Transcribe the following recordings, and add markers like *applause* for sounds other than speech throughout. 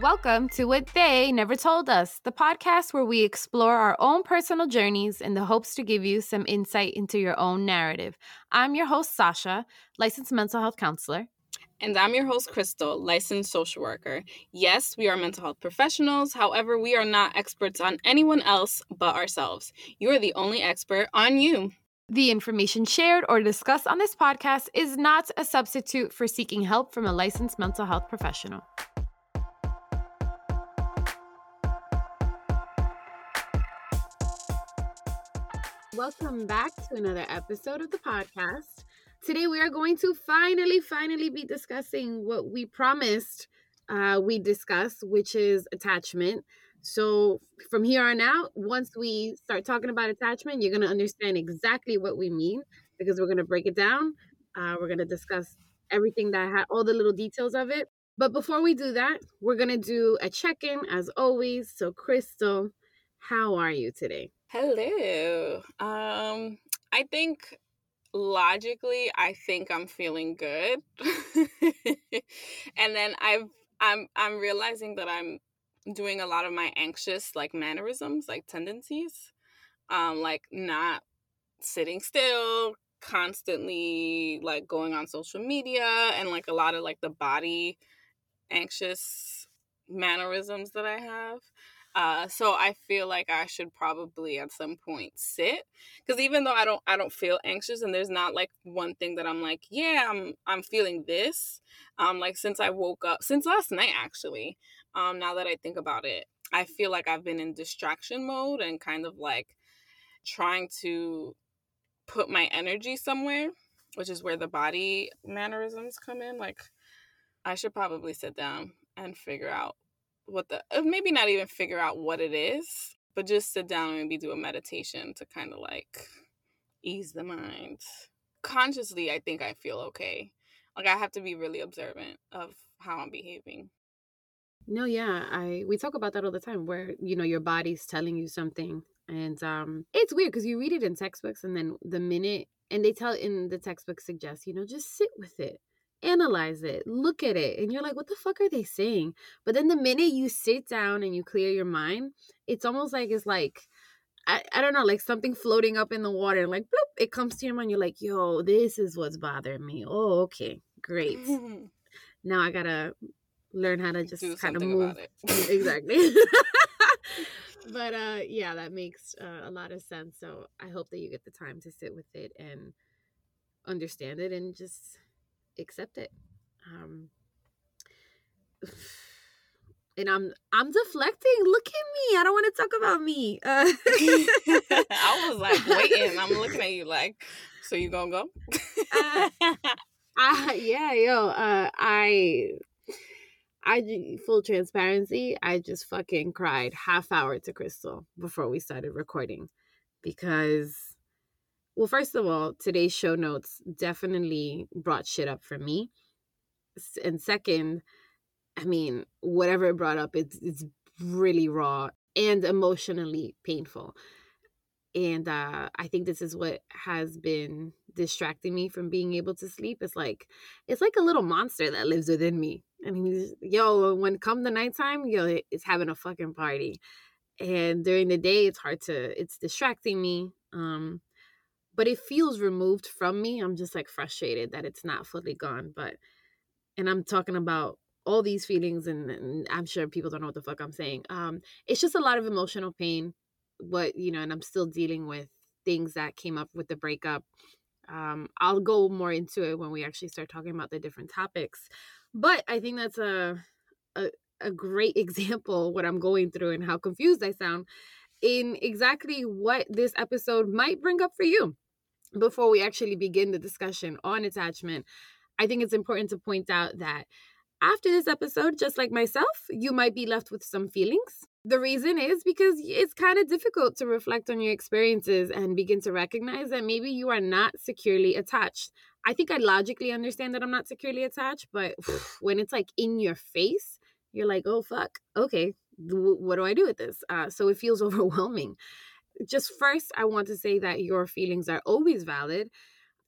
Welcome to What They Never Told Us, the podcast where we explore our own personal journeys in the hopes to give you some insight into your own narrative. I'm your host, Sasha, licensed mental health counselor. And I'm your host, Crystal, licensed social worker. Yes, we are mental health professionals. However, we are not experts on anyone else but ourselves. You are the only expert on you. The information shared or discussed on this podcast is not a substitute for seeking help from a licensed mental health professional. Welcome back to another episode of the podcast. Today, we are going to finally, finally be discussing what we promised uh, we discuss, which is attachment. So, from here on out, once we start talking about attachment, you're going to understand exactly what we mean because we're going to break it down. Uh, we're going to discuss everything that had all the little details of it. But before we do that, we're going to do a check in as always. So, Crystal, how are you today? Hello. Um, I think logically I think I'm feeling good. *laughs* and then I've I'm I'm realizing that I'm doing a lot of my anxious like mannerisms, like tendencies. Um like not sitting still, constantly like going on social media and like a lot of like the body anxious mannerisms that I have. Uh, so I feel like I should probably at some point sit because even though I don't I don't feel anxious and there's not like one thing that I'm like yeah I'm I'm feeling this um like since I woke up since last night actually um now that I think about it I feel like I've been in distraction mode and kind of like trying to put my energy somewhere which is where the body mannerisms come in like I should probably sit down and figure out what the uh, maybe not even figure out what it is, but just sit down and maybe do a meditation to kind of like ease the mind. Consciously, I think I feel okay. Like I have to be really observant of how I'm behaving. No, yeah, I we talk about that all the time where you know your body's telling you something and um it's weird cuz you read it in textbooks and then the minute and they tell in the textbook suggests, you know, just sit with it analyze it, look at it, and you're like, what the fuck are they saying? But then the minute you sit down and you clear your mind, it's almost like it's like, I, I don't know, like something floating up in the water, like bloop, it comes to your mind. You're like, yo, this is what's bothering me. Oh, okay, great. *laughs* now I gotta learn how to just kind of move. It. *laughs* Exactly. *laughs* but uh yeah, that makes uh, a lot of sense. So I hope that you get the time to sit with it and understand it and just accept it. Um, *sighs* and I'm I'm deflecting. Look at me. I don't want to talk about me. Uh, *laughs* I was like *laughs* waiting. I'm looking at you like, so you gonna go? uh, I, *laughs* yeah, yo. Uh, I I full transparency. I just fucking cried half hour to Crystal before we started recording because well, first of all, today's show notes definitely brought shit up for me. And second, I mean, whatever it brought up, it's it's really raw and emotionally painful. And uh, I think this is what has been distracting me from being able to sleep. It's like it's like a little monster that lives within me. I mean, yo, when come the nighttime, yo, it's having a fucking party. And during the day, it's hard to, it's distracting me. Um, but it feels removed from me. I'm just like frustrated that it's not fully gone. But, and I'm talking about all these feelings, and, and I'm sure people don't know what the fuck I'm saying. Um, it's just a lot of emotional pain. What, you know, and I'm still dealing with things that came up with the breakup. Um, I'll go more into it when we actually start talking about the different topics. But I think that's a, a, a great *laughs* example what I'm going through and how confused I sound in exactly what this episode might bring up for you before we actually begin the discussion on attachment, I think it's important to point out that after this episode, just like myself, you might be left with some feelings. The reason is because it's kind of difficult to reflect on your experiences and begin to recognize that maybe you are not securely attached. I think I logically understand that I'm not securely attached, but *sighs* when it's like in your face, you're like, oh, fuck, okay, what do I do with this? Uh, so it feels *laughs* overwhelming just first, I want to say that your feelings are always valid.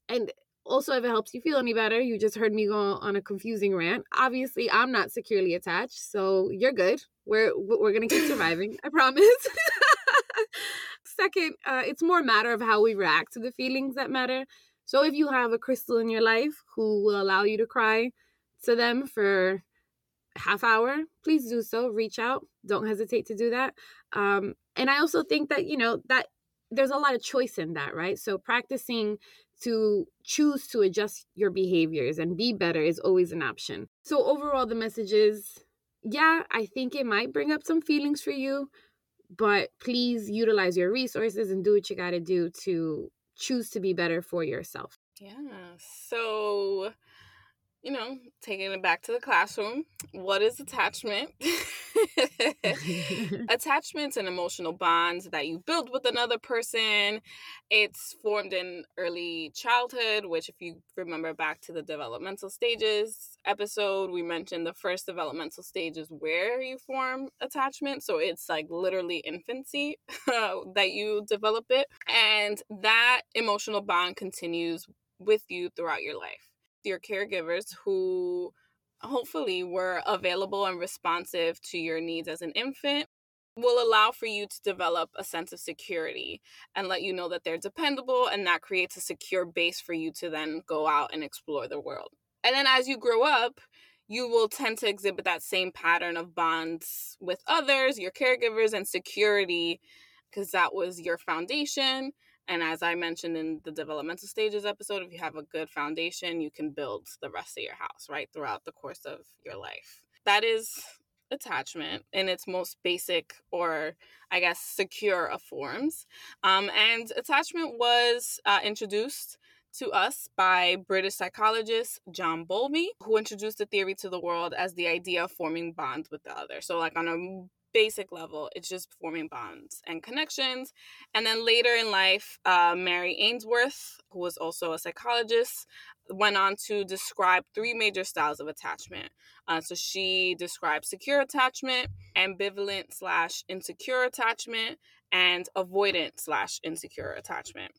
And Also, if it helps you feel any better, you just heard me go on a confusing rant. Obviously, I'm not securely attached, so you're good. We're we're gonna keep *laughs* surviving. I promise. *laughs* Second, uh, it's more a matter of how we react to the feelings that matter. So if you have a crystal in your life who will allow you to cry to them for half hour, please do so. Reach out. Don't hesitate to do that. Um, and I also think that you know that there's a lot of choice in that, right? So practicing to choose to adjust your behaviors and be better is always an option. So overall, the message is, yeah, I think it might bring up some feelings for you, but please utilize your resources and do what you got to do to choose to be better for yourself. Yeah. So you know, taking it back to the classroom, what is attachment? *laughs* *laughs* Attachment's an emotional bonds that you build with another person. It's formed in early childhood, which, if you remember back to the developmental stages episode, we mentioned the first developmental stage is where you form attachment. So it's like literally infancy *laughs* that you develop it. And that emotional bond continues with you throughout your life your caregivers who hopefully were available and responsive to your needs as an infant will allow for you to develop a sense of security and let you know that they're dependable and that creates a secure base for you to then go out and explore the world. And then as you grow up, you will tend to exhibit that same pattern of bonds with others, your caregivers, and security because that was your foundation. And as I mentioned in the developmental stages episode, if you have a good foundation, you can build the rest of your house, right, throughout the course of your life. That is attachment in its most basic or I guess secure of forms. Um, and attachment was uh, introduced to us by British psychologist John Bowlby, who introduced the theory to the world as the idea of forming bonds with the other. So, like on a basic level, it's just forming bonds and connections. And then later in life, uh, Mary Ainsworth, who was also a psychologist, went on to describe three major styles of attachment. Uh, so she described secure attachment, ambivalent slash insecure attachment, and avoidant slash insecure attachment.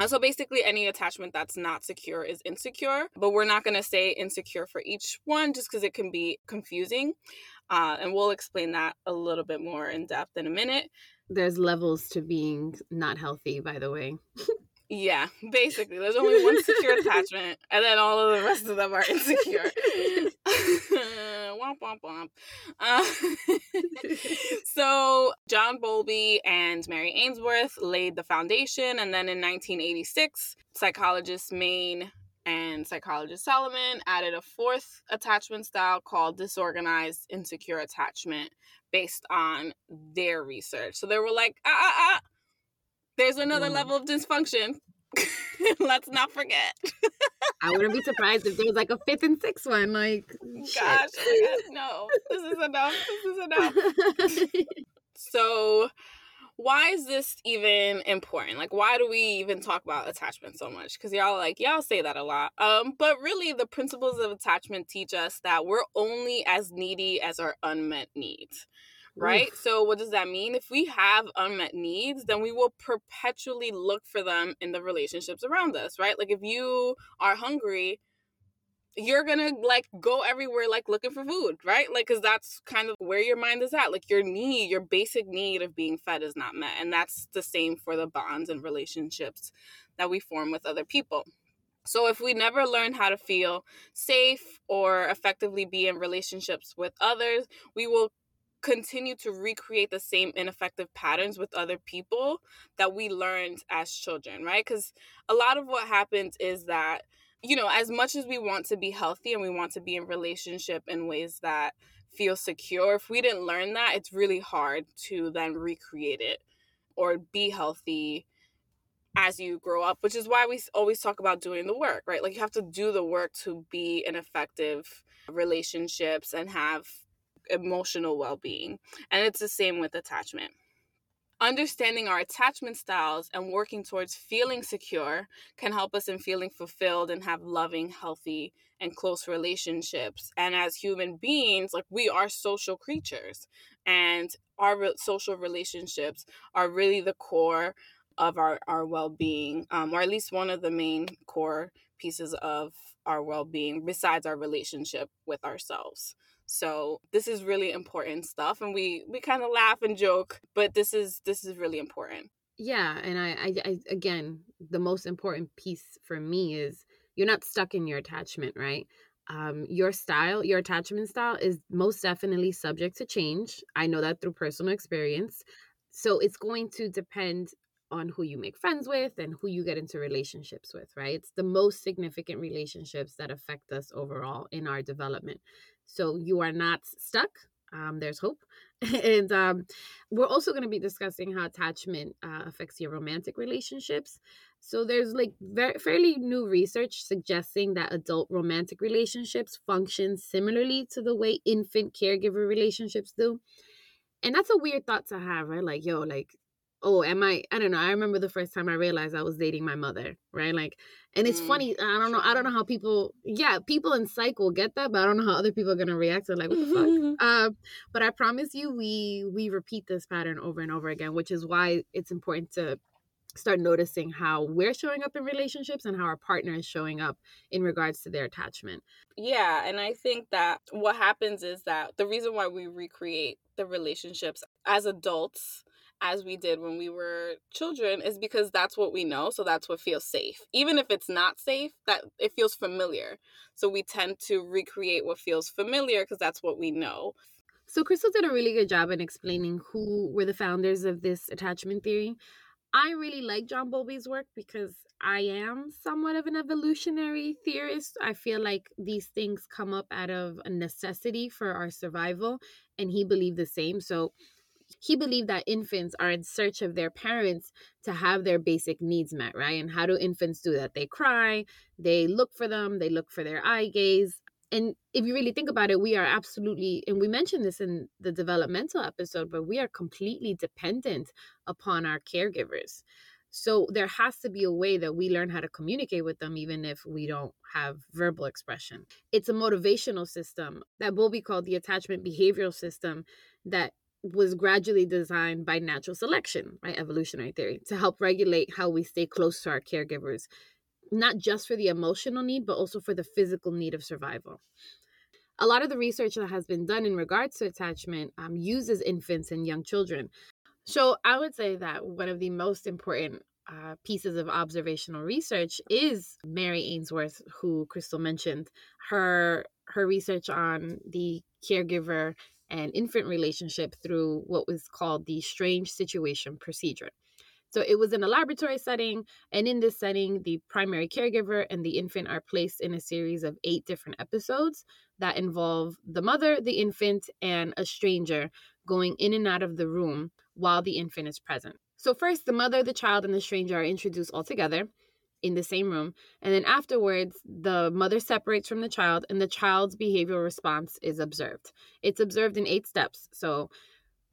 And so basically, any attachment that's not secure is insecure, but we're not going to say insecure for each one just because it can be confusing. Uh, and we'll explain that a little bit more in depth in a minute. There's levels to being not healthy, by the way. *laughs* yeah, basically, there's only one secure *laughs* attachment, and then all of the rest of them are insecure. *laughs* womp womp womp. Uh, so John Bowlby and Mary Ainsworth laid the foundation, and then in 1986, psychologist Main and psychologist Solomon added a fourth attachment style called disorganized insecure attachment based on their research. So they were like, ah, ah, ah, there's another mm. level of dysfunction. *laughs* Let's not forget. I wouldn't be surprised if there was like a fifth and sixth one. Like, gosh, no, this is enough. This is enough. *laughs* so, why is this even important? Like, why do we even talk about attachment so much? Because y'all like, y'all say that a lot. Um, but really, the principles of attachment teach us that we're only as needy as our unmet needs. Right? Oof. So, what does that mean? If we have unmet needs, then we will perpetually look for them in the relationships around us, right? Like, if you are hungry, you're gonna like go everywhere like looking for food right? Like because that's kind of where your mind is at like your need your basic need of being fed is not met and that's the same for the bonds and relationships that we form with other people. So if we never learn how to feel safe or effectively be in relationships with others we will continue to recreate the same ineffective patterns with other people that we learned as children right? Because a lot of what happens is that you know, as much as we want to be healthy and we want to be in relationship in ways that feel secure, if we didn't learn that, it's really hard to then recreate it or be healthy as you grow up, which is why we always talk about doing the work, right? Like you have to do the work to be in effective relationships and have emotional well-being. And it's the same with attachment. Understanding our attachment styles and working towards feeling secure can help us in feeling fulfilled and have loving, healthy, and close relationships. And as human beings, like we are social creatures, and our re- social relationships are really the core of our, our well being, um, or at least one of the main core pieces of our well-being besides our relationship with ourselves so this is really important stuff and we we kind of laugh and joke but this is this is really important yeah and I, I i again the most important piece for me is you're not stuck in your attachment right um, your style, your attachment style is most definitely subject to change. I know that through personal experience. So it's going to depend on who you make friends with and who you get into relationships with, right? It's the most significant relationships that affect us overall in our development. So you are not stuck. Um, there's hope. *laughs* and um, we're also going to be discussing how attachment uh, affects your romantic relationships. So there's like very fairly new research suggesting that adult romantic relationships function similarly to the way infant caregiver relationships do. And that's a weird thought to have, right? Like, yo, like oh am i i don't know i remember the first time i realized i was dating my mother right like and it's mm, funny i don't know i don't know how people yeah people in psych will get that but i don't know how other people are gonna react to like what the fuck *laughs* um but i promise you we we repeat this pattern over and over again which is why it's important to start noticing how we're showing up in relationships and how our partner is showing up in regards to their attachment. Yeah, and I think that what happens is that the reason why we recreate the relationships as adults as we did when we were children is because that's what we know so that's what feels safe. Even if it's not safe that it feels familiar. So we tend to recreate what feels familiar because that's what we know. So crystal did a really good job in explaining who were the founders of this attachment theory. I really like john bowlby's work because i am somewhat of an evolutionary theorist. I feel like these things come up out of a necessity for our survival and he believed the same. So he believed that infants are in search of their parents to have their basic needs met, right? And how do infants do that? They cry, they look for them, they look for their eye gaze. And if you really think about it, we are absolutely, and we mentioned this in the developmental episode, but we are completely dependent upon our caregivers. So there has to be a way that we learn how to communicate with them, even if we don't have verbal expression. It's a motivational system that will be called the attachment behavioral system that was gradually designed by natural selection, right? Evolutionary theory, to help regulate how we stay close to our caregivers, not just for the emotional need, but also for the physical need of survival. A lot of the research that has been done in regards to attachment um, uses infants and young children. So I would say that one of the most important uh, pieces of observational research is Mary Ainsworth, who Crystal mentioned. Her her research on the caregiver and infant relationship through what was called the strange situation procedure. So it was in a laboratory setting, and in this setting, the primary caregiver and the infant are placed in a series of eight different episodes that involve the mother, the infant, and a stranger going in and out of the room while the infant is present. So, first, the mother, the child, and the stranger are introduced all together in the same room. And then afterwards, the mother separates from the child and the child's behavioral response is observed. It's observed in eight steps. So,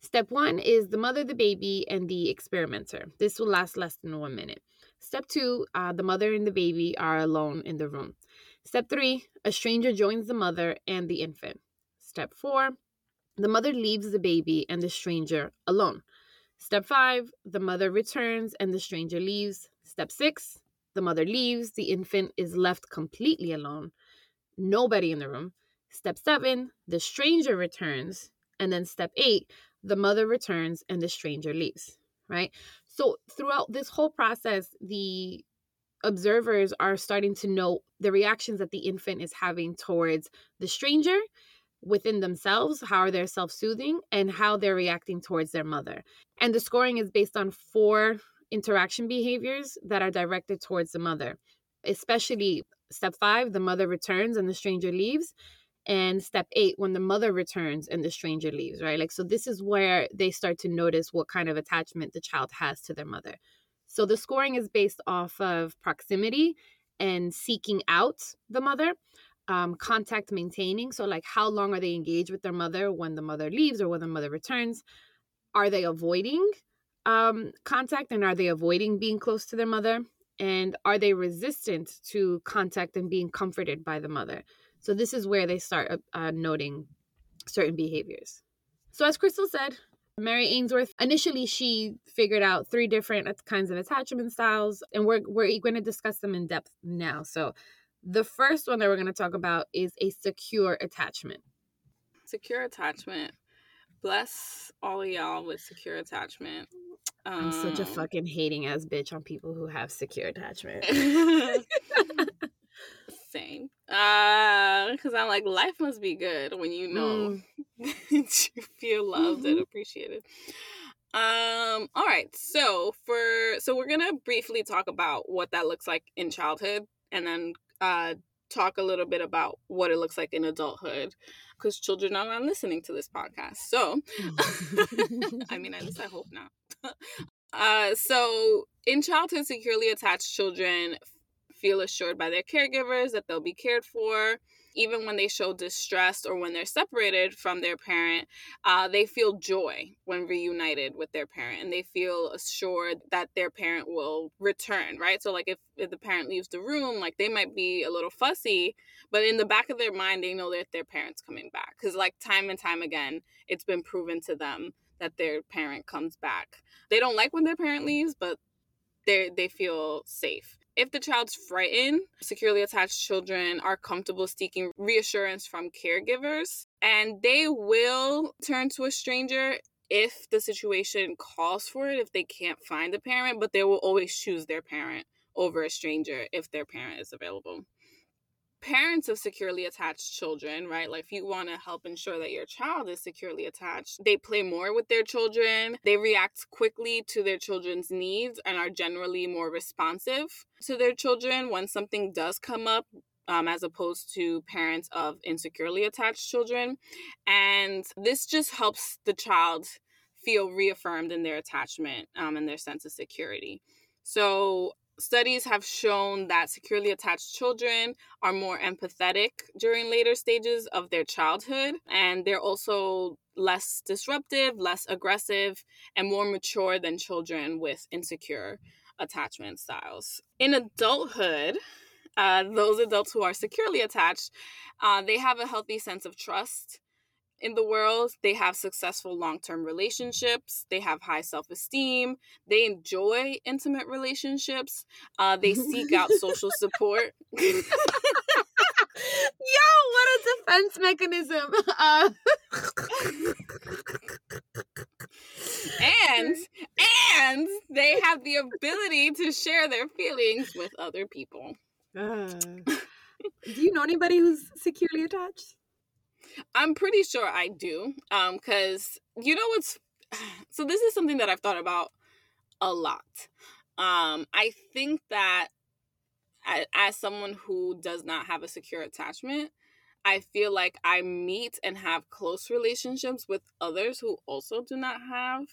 step one is the mother, the baby, and the experimenter. This will last less than one minute. Step two, uh, the mother and the baby are alone in the room. Step three, a stranger joins the mother and the infant. Step four, the mother leaves the baby and the stranger alone. Step five, the mother returns and the stranger leaves. Step six, the mother leaves, the infant is left completely alone, nobody in the room. Step seven, the stranger returns. And then step eight, the mother returns and the stranger leaves, right? So throughout this whole process, the observers are starting to note the reactions that the infant is having towards the stranger within themselves, how are they self soothing, and how they're reacting towards their mother. And the scoring is based on four interaction behaviors that are directed towards the mother, especially step five, the mother returns and the stranger leaves. And step eight, when the mother returns and the stranger leaves, right? Like, so this is where they start to notice what kind of attachment the child has to their mother. So the scoring is based off of proximity and seeking out the mother, um, contact maintaining. So, like, how long are they engaged with their mother when the mother leaves or when the mother returns? Are they avoiding um, contact and are they avoiding being close to their mother? And are they resistant to contact and being comforted by the mother? So, this is where they start uh, uh, noting certain behaviors. So, as Crystal said, Mary Ainsworth, initially she figured out three different kinds of attachment styles, and we're, we're going to discuss them in depth now. So, the first one that we're going to talk about is a secure attachment. Secure attachment. Bless all of y'all with secure attachment. I'm such a um, fucking hating ass bitch on people who have secure attachment. *laughs* *laughs* Same. Uh, because I'm like, life must be good when you know mm. *laughs* you feel loved mm-hmm. and appreciated. Um, all right. So for so we're gonna briefly talk about what that looks like in childhood and then uh talk a little bit about what it looks like in adulthood because children are not listening to this podcast. So, *laughs* I mean, at least I hope not. *laughs* uh, so, in childhood, securely attached children feel assured by their caregivers that they'll be cared for even when they show distress or when they're separated from their parent, uh, they feel joy when reunited with their parent and they feel assured that their parent will return, right? So, like, if, if the parent leaves the room, like, they might be a little fussy, but in the back of their mind, they know that their parent's coming back. Because, like, time and time again, it's been proven to them that their parent comes back. They don't like when their parent leaves, but they they feel safe. If the child's frightened, securely attached children are comfortable seeking reassurance from caregivers and they will turn to a stranger if the situation calls for it, if they can't find a parent, but they will always choose their parent over a stranger if their parent is available parents of securely attached children, right? Like if you want to help ensure that your child is securely attached, they play more with their children. They react quickly to their children's needs and are generally more responsive to their children when something does come up. Um, as opposed to parents of insecurely attached children. And this just helps the child feel reaffirmed in their attachment um, and their sense of security. So Studies have shown that securely attached children are more empathetic during later stages of their childhood, and they're also less disruptive, less aggressive, and more mature than children with insecure attachment styles. In adulthood, uh, those adults who are securely attached, uh, they have a healthy sense of trust in the world. They have successful long term relationships. They have high self esteem. They enjoy intimate relationships. Uh, they seek out *laughs* social support. Yo, what a defense mechanism. Uh... and *laughs* and they have the ability to share their feelings with other people. Uh, *laughs* do you know anybody who's securely attached? I'm pretty sure I do. Um, because you know what's *sighs* so this is something that I've thought about a lot. Um, I think that as someone who does not have a secure attachment, I feel like I meet and have close relationships with others who also do not have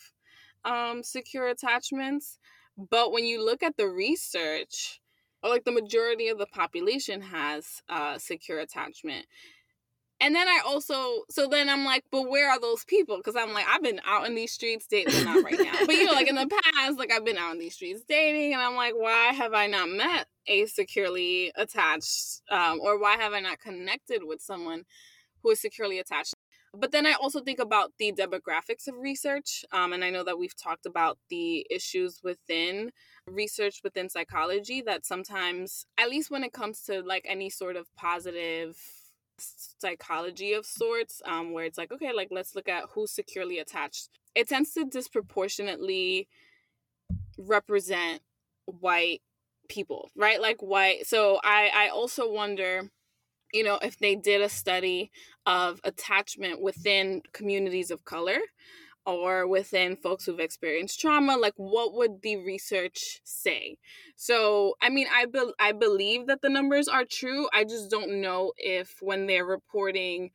um, secure attachments. But when you look at the research, or like the majority of the population has uh, secure attachment, and then I also, so then I'm like, but where are those people? Because I'm like, I've been out in these streets dating, not right now, but you know, like in the past, like I've been out in these streets dating, and I'm like, why have I not met a securely attached, um, or why have I not connected with someone who is securely attached? But then I also think about the demographics of research, um, and I know that we've talked about the issues within research within psychology that sometimes, at least when it comes to like any sort of positive psychology of sorts um, where it's like okay like let's look at who's securely attached. It tends to disproportionately represent white people right? Like white so i i also wonder you know if they did a study of attachment within communities of color or within folks who've experienced trauma like what would the research say? So i mean i be- i believe that the numbers are true. I just don't know if when they're reporting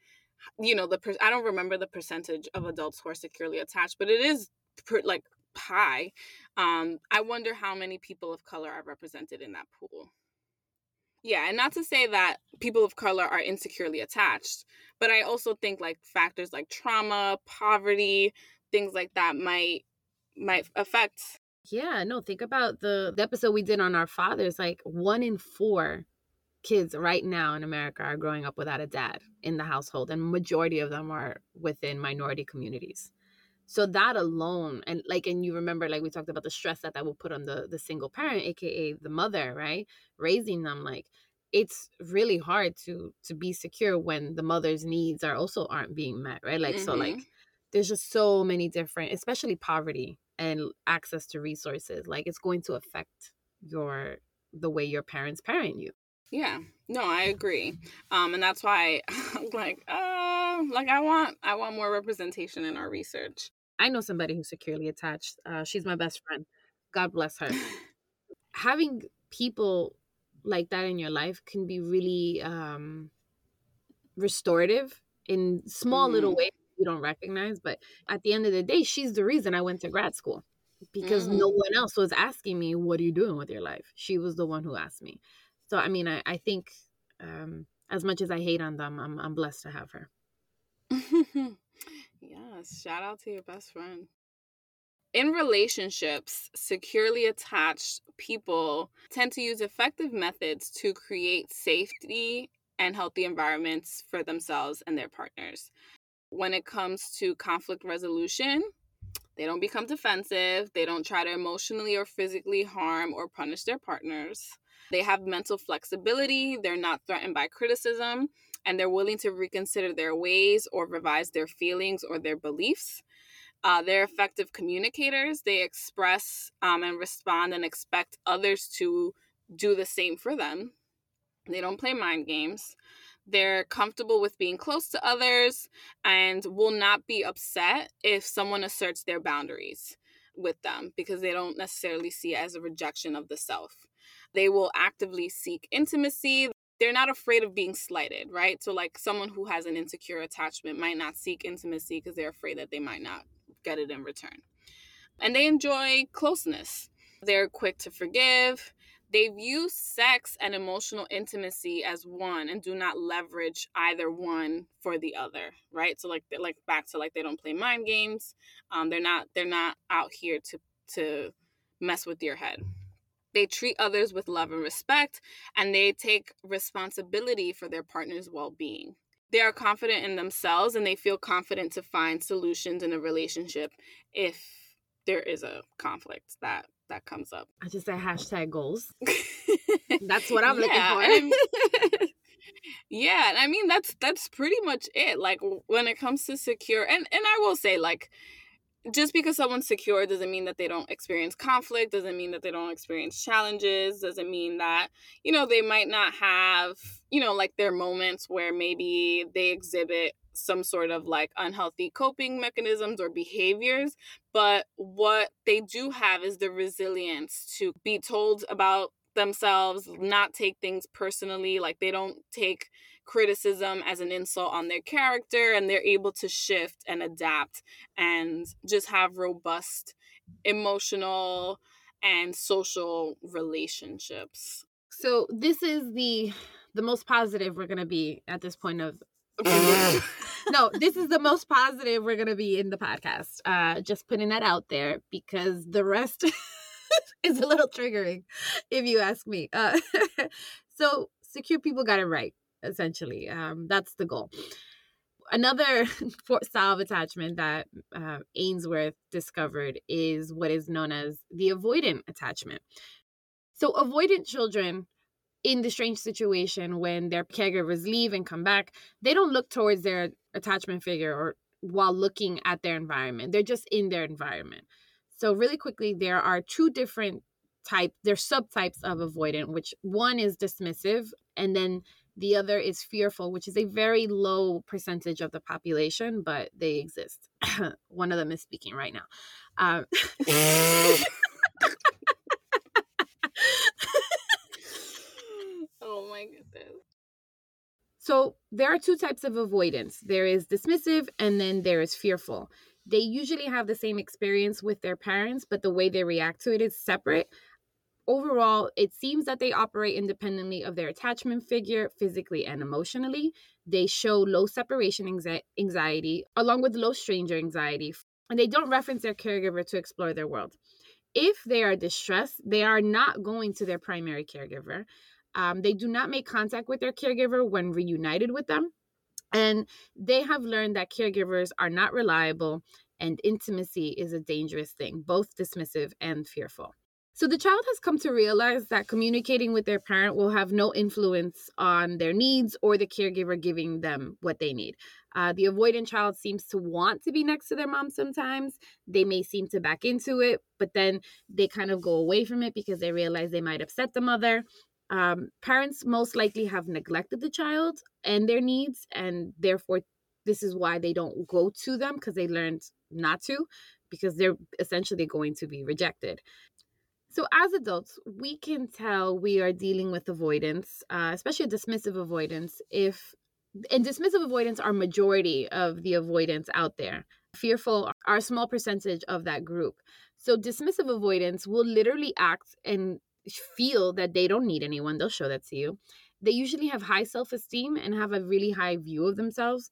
you know the per- i don't remember the percentage of adults who are securely attached but it is per- like high. Um i wonder how many people of color are represented in that pool. Yeah, and not to say that people of color are insecurely attached, but I also think like factors like trauma, poverty, things like that might might affect yeah no think about the, the episode we did on our fathers like one in four kids right now in america are growing up without a dad in the household and majority of them are within minority communities. So that alone and like and you remember like we talked about the stress that that will put on the the single parent aka the mother right? Raising them like it's really hard to to be secure when the mother's needs are also aren't being met right? Like mm-hmm. so like there's just so many different especially poverty and access to resources like it's going to affect your the way your parents parent you yeah no i agree um and that's why *laughs* I'm like uh like i want i want more representation in our research I know somebody who's securely attached. Uh, she's my best friend. God bless her. *laughs* Having people like that in your life can be really um, restorative in small mm. little ways you don't recognize. But at the end of the day, she's the reason I went to grad school because mm. no one else was asking me, What are you doing with your life? She was the one who asked me. So, I mean, I, I think um, as much as I hate on them, I'm, I'm blessed to have her. *laughs* Yes, shout out to your best friend. In relationships, securely attached people tend to use effective methods to create safety and healthy environments for themselves and their partners. When it comes to conflict resolution, they don't become defensive, they don't try to emotionally or physically harm or punish their partners. They have mental flexibility, they're not threatened by criticism, and they're willing to reconsider their ways or revise their feelings or their beliefs. Uh, they're effective communicators. They express um, and respond and expect others to do the same for them. They don't play mind games. They're comfortable with being close to others and will not be upset if someone asserts their boundaries with them because they don't necessarily see it as a rejection of the self. They will actively seek intimacy they're not afraid of being slighted, right? So, like someone who has an insecure attachment might not seek intimacy because they're afraid that they might not get it in return. And they enjoy closeness. They're quick to forgive. They view sex and emotional intimacy as one and do not leverage either one for the other, right? So like like back to like they don't play mind games. Um, they're not they're not out here to to mess with your head. They treat others with love and respect, and they take responsibility for their partner's well being. They are confident in themselves and they feel confident to find solutions in a relationship if there is a conflict that that comes up. I just say hashtag goals. *laughs* that's what I'm yeah, looking for. *laughs* *laughs* yeah, and I mean that's that's pretty much it. Like when it comes to secure and and I will say like just because someone's secure doesn't mean that they don't experience conflict doesn't mean that they don't experience challenges doesn't mean that you know they might not have you know like their moments where maybe they exhibit some sort of like unhealthy coping mechanisms or behaviors but what they do have is the resilience to be told about themselves not take things personally like they don't take criticism as an insult on their character and they're able to shift and adapt and just have robust emotional and social relationships. So this is the the most positive we're going to be at this point of *laughs* no, this is the most positive we're going to be in the podcast. Uh just putting that out there because the rest *laughs* is a little triggering if you ask me. Uh *laughs* so secure people got it right essentially. Um, that's the goal. Another *laughs* style of attachment that uh, Ainsworth discovered is what is known as the avoidant attachment. So, avoidant children in the strange situation when their caregivers leave and come back, they don't look towards their attachment figure or while looking at their environment. They're just in their environment. So, really quickly, there are two different type there's subtypes of avoidant which one is dismissive and then the other is fearful, which is a very low percentage of the population, but they exist. *clears throat* One of them is speaking right now. Um, *laughs* oh my goodness. So there are two types of avoidance there is dismissive and then there is fearful. They usually have the same experience with their parents, but the way they react to it is separate overall, it seems that they operate independently of their attachment figure physically and emotionally. They show low separation anxiety, along with low stranger anxiety, and they don't reference their caregiver to explore their world. If they are distressed, they are not going to their primary caregiver. Um, they do not make contact with their caregiver when reunited with them. And they have learned that caregivers are not reliable and intimacy is a dangerous thing, both dismissive and fearful. So the child has come to realize that communicating with their parent will have no influence on their needs or the caregiver giving them what they need. Uh, the avoidant child seems to want to be next to their mom sometimes. They may seem to back into it, but then they kind of go away from it because they realize they might upset the mother. Um, parents most likely have neglected the child and their needs, and therefore, this is why they don't go to them because they learned not to, because they're essentially going to be rejected. So, as adults, we can tell we are dealing with avoidance, uh, especially dismissive avoidance, if and dismissive avoidance are majority of the avoidance out there. Fearful are a small percentage of that group. So, dismissive avoidance will literally act and feel that they don't need anyone. They'll show that to you. They usually have high self esteem and have a really high view of themselves.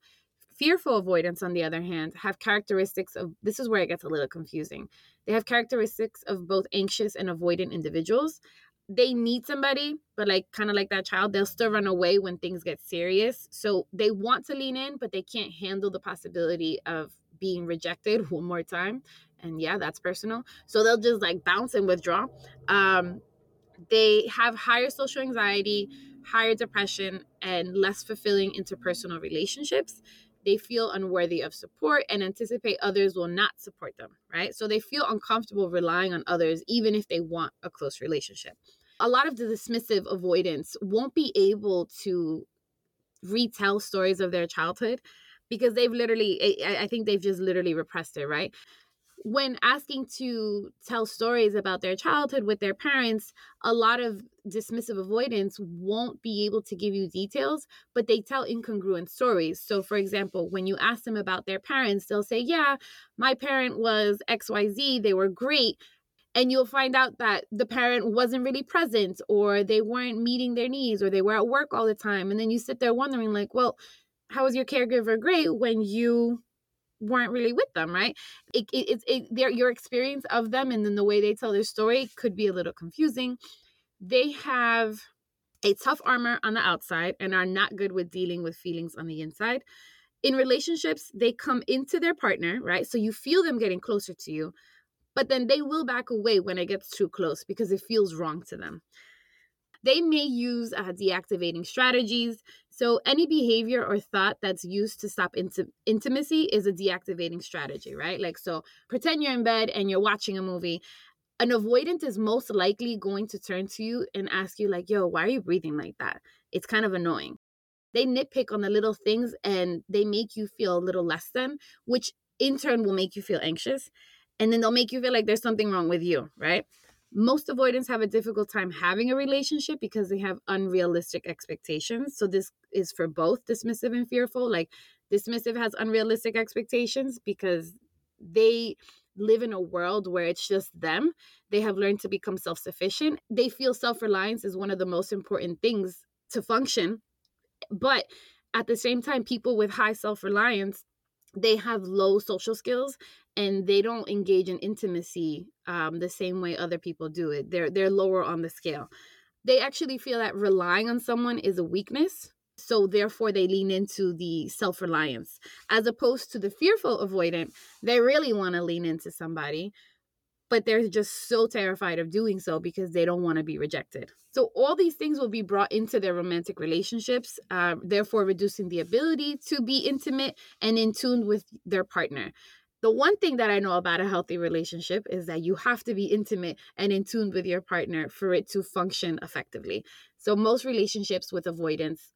Fearful avoidance, on the other hand, have characteristics of this is where it gets a little confusing. They have characteristics of both anxious and avoidant individuals. They need somebody, but like kind of like that child, they'll still run away when things get serious. So they want to lean in, but they can't handle the possibility of being rejected *laughs* one more time. And yeah, that's personal. So they'll just like bounce and withdraw. Um, they have higher social anxiety, higher depression, and less fulfilling interpersonal relationships they feel unworthy of support and anticipate others will not support them, right? So they feel uncomfortable relying on others, even if they want a close relationship. A lot of the dismissive avoidance won't be able to retell stories of their childhood because they've literally, I think they've just literally repressed it, right? When asking to tell stories about their childhood with their parents, a lot of dismissive avoidance won't be able to give you details, but they tell incongruent stories. So, for example, when you ask them about their parents, they'll say, Yeah, my parent was XYZ, they were great. And you'll find out that the parent wasn't really present, or they weren't meeting their needs, or they were at work all the time. And then you sit there wondering, like, well, how was your caregiver great when you weren't really with them, right? It, it, it, their your experience of them and then the way they tell their story could be a little confusing. They have a tough armor on the outside and are not good with dealing with feelings on the inside. In relationships, they come into their partner, right? So you feel them getting closer to you, but then they will back away when it gets too close because it feels wrong to them. They may use uh, deactivating strategies. So, any behavior or thought that's used to stop int- intimacy is a deactivating strategy, right? Like, so pretend you're in bed and you're watching a movie. An avoidant is most likely going to turn to you and ask you, like, yo, why are you breathing like that? It's kind of annoying. They nitpick on the little things and they make you feel a little less than, which in turn will make you feel anxious. And then they'll make you feel like there's something wrong with you, right? Most avoidants have a difficult time having a relationship because they have unrealistic expectations. So this is for both dismissive and fearful. Like dismissive has unrealistic expectations because they live in a world where it's just them. They have learned to become self sufficient. They feel self reliance is one of the most important things to function. But at the same time, people with high self reliance, they have low social skills and they don't engage in intimacy um, the same way other people do it. They're they're lower on the scale. They actually feel that relying on someone is a weakness, so therefore they lean into the self-reliance as opposed to the fearful avoidant. They really want to lean into somebody, but they're just so terrified of doing so because they don't want to be rejected. So all these things will be brought into their romantic relationships, uh, therefore reducing the ability to be intimate and in tune with their partner. The one thing that I know about a healthy relationship is that you have to be intimate and in tune with your partner for it to function effectively. So most relationships with avoidance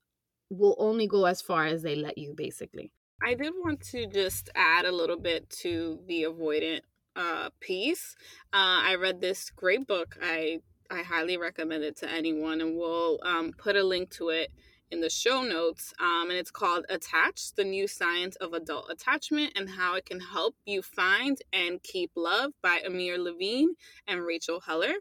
will only go as far as they let you, basically. I did want to just add a little bit to the avoidant uh, piece. Uh, I read this great book. I I highly recommend it to anyone, and we'll um, put a link to it in the show notes. Um, and it's called Attached The New Science of Adult Attachment and How It Can Help You Find and Keep Love by Amir Levine and Rachel Heller.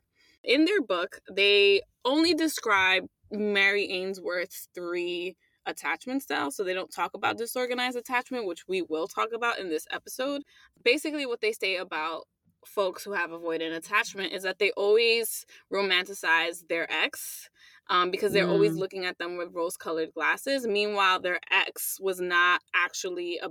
In their book, they only describe Mary Ainsworth's three attachment style. So they don't talk about disorganized attachment, which we will talk about in this episode. Basically, what they say about folks who have avoidant attachment is that they always romanticize their ex um, because they're mm. always looking at them with rose colored glasses. Meanwhile, their ex was not actually a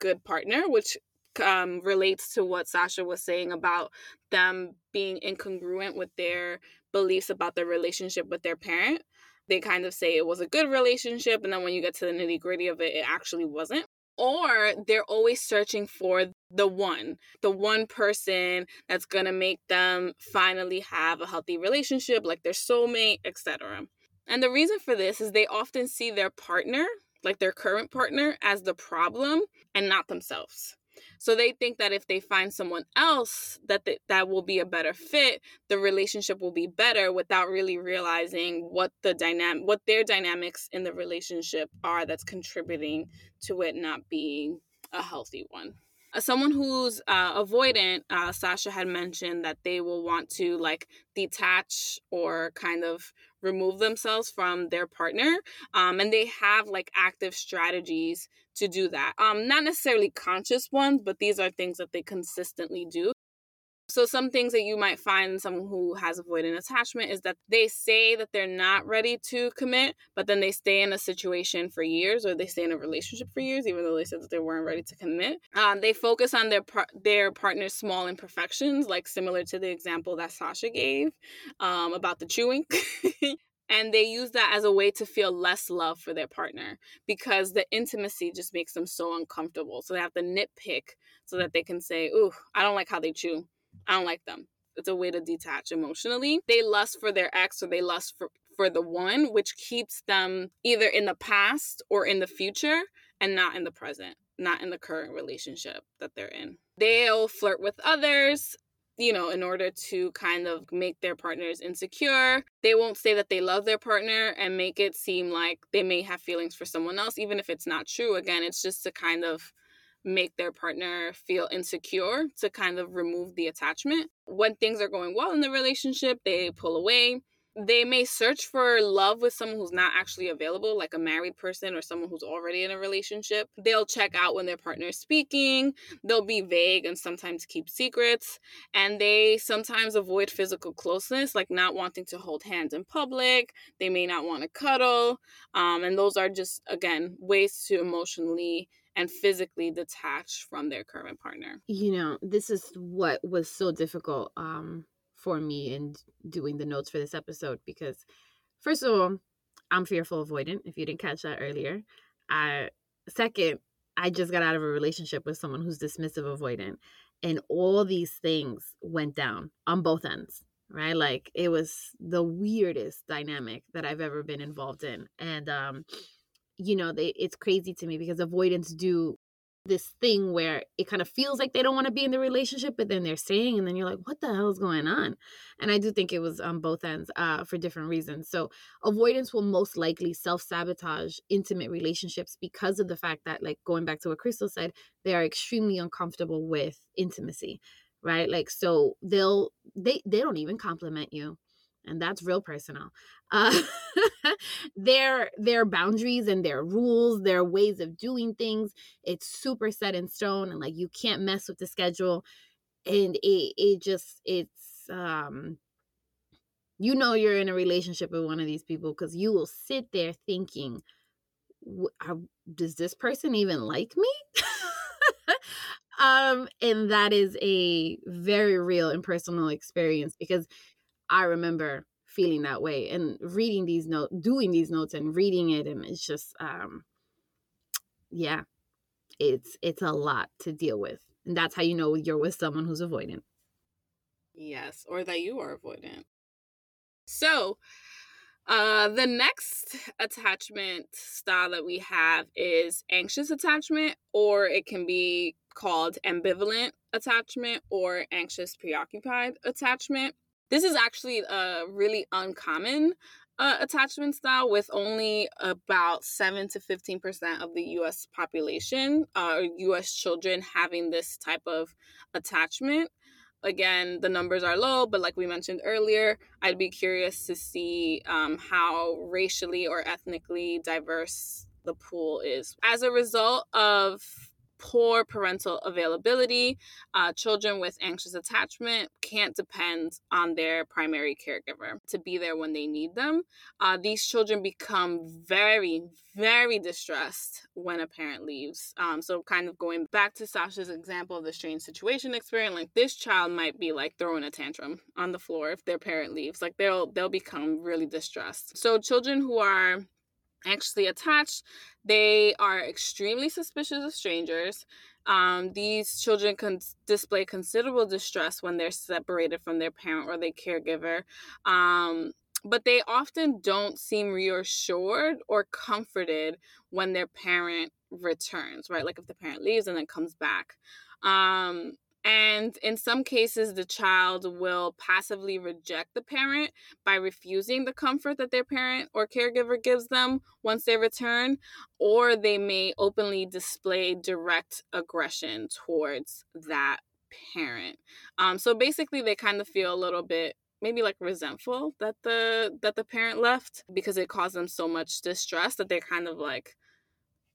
good partner, which um, relates to what Sasha was saying about them being incongruent with their beliefs about their relationship with their parent. They kind of say it was a good relationship, and then when you get to the nitty gritty of it, it actually wasn't. Or they're always searching for the one, the one person that's gonna make them finally have a healthy relationship, like their soulmate, etc. And the reason for this is they often see their partner, like their current partner, as the problem and not themselves. So they think that if they find someone else that th- that will be a better fit, the relationship will be better without really realizing what the dynamic what their dynamics in the relationship are that's contributing to it not being a healthy one. As someone who's uh, avoidant, uh, Sasha had mentioned that they will want to like detach or kind of remove themselves from their partner um, and they have like active strategies to do that. Um, not necessarily conscious ones but these are things that they consistently do so some things that you might find in someone who has avoidant attachment is that they say that they're not ready to commit, but then they stay in a situation for years or they stay in a relationship for years, even though they said that they weren't ready to commit. Um, they focus on their par- their partner's small imperfections, like similar to the example that Sasha gave um, about the chewing. *laughs* and they use that as a way to feel less love for their partner because the intimacy just makes them so uncomfortable. So they have to nitpick so that they can say, "Ooh, I don't like how they chew." I don't like them. It's a way to detach emotionally. They lust for their ex or they lust for, for the one, which keeps them either in the past or in the future and not in the present, not in the current relationship that they're in. They'll flirt with others, you know, in order to kind of make their partners insecure. They won't say that they love their partner and make it seem like they may have feelings for someone else, even if it's not true. Again, it's just to kind of make their partner feel insecure to kind of remove the attachment. When things are going well in the relationship, they pull away. They may search for love with someone who's not actually available, like a married person or someone who's already in a relationship. They'll check out when their partner is speaking. They'll be vague and sometimes keep secrets. And they sometimes avoid physical closeness, like not wanting to hold hands in public. They may not want to cuddle. Um, and those are just, again, ways to emotionally and physically detached from their current partner. You know, this is what was so difficult um, for me in doing the notes for this episode because, first of all, I'm fearful avoidant. If you didn't catch that earlier, I second, I just got out of a relationship with someone who's dismissive avoidant, and all these things went down on both ends. Right, like it was the weirdest dynamic that I've ever been involved in, and um, you know, they, it's crazy to me because avoidants do this thing where it kind of feels like they don't want to be in the relationship, but then they're saying, and then you're like, what the hell is going on? And I do think it was on both ends uh, for different reasons. So avoidance will most likely self sabotage intimate relationships because of the fact that, like going back to what Crystal said, they are extremely uncomfortable with intimacy, right? Like so they'll they they don't even compliment you and that's real personal. Uh, *laughs* their their boundaries and their rules their ways of doing things it's super set in stone and like you can't mess with the schedule and it it just it's um you know you're in a relationship with one of these people because you will sit there thinking does this person even like me? *laughs* Um and that is a very real and personal experience because I remember feeling that way and reading these notes, doing these notes and reading it. And it's just, um, yeah, it's, it's a lot to deal with. And that's how you know you're with someone who's avoidant. Yes. Or that you are avoidant. So, uh, the next attachment style that we have is anxious attachment, or it can be called ambivalent attachment or anxious preoccupied attachment. This is actually a really uncommon uh, attachment style with only about 7 to 15% of the US population uh, US children having this type of attachment. Again, the numbers are low, but like we mentioned earlier, I'd be curious to see um, how racially or ethnically diverse the pool is. As a result of poor parental availability. Uh, children with anxious attachment can't depend on their primary caregiver to be there when they need them. Uh, these children become very, very distressed when a parent leaves. Um, so, kind of going back to Sasha's example of the strange situation experience, like this child might be like throwing a tantrum on the floor if their parent leaves. Like they'll they'll become really distressed. So, children who are anxiously attached, they are extremely suspicious of strangers. Um, these children can display considerable distress when they're separated from their parent or their caregiver. Um, but they often don't seem reassured or comforted when their parent returns, right? Like if the parent leaves and then comes back. Um, and in some cases, the child will passively reject the parent by refusing the comfort that their parent or caregiver gives them once they return, or they may openly display direct aggression towards that parent. Um, so basically, they kind of feel a little bit maybe like resentful that the that the parent left because it caused them so much distress that they kind of like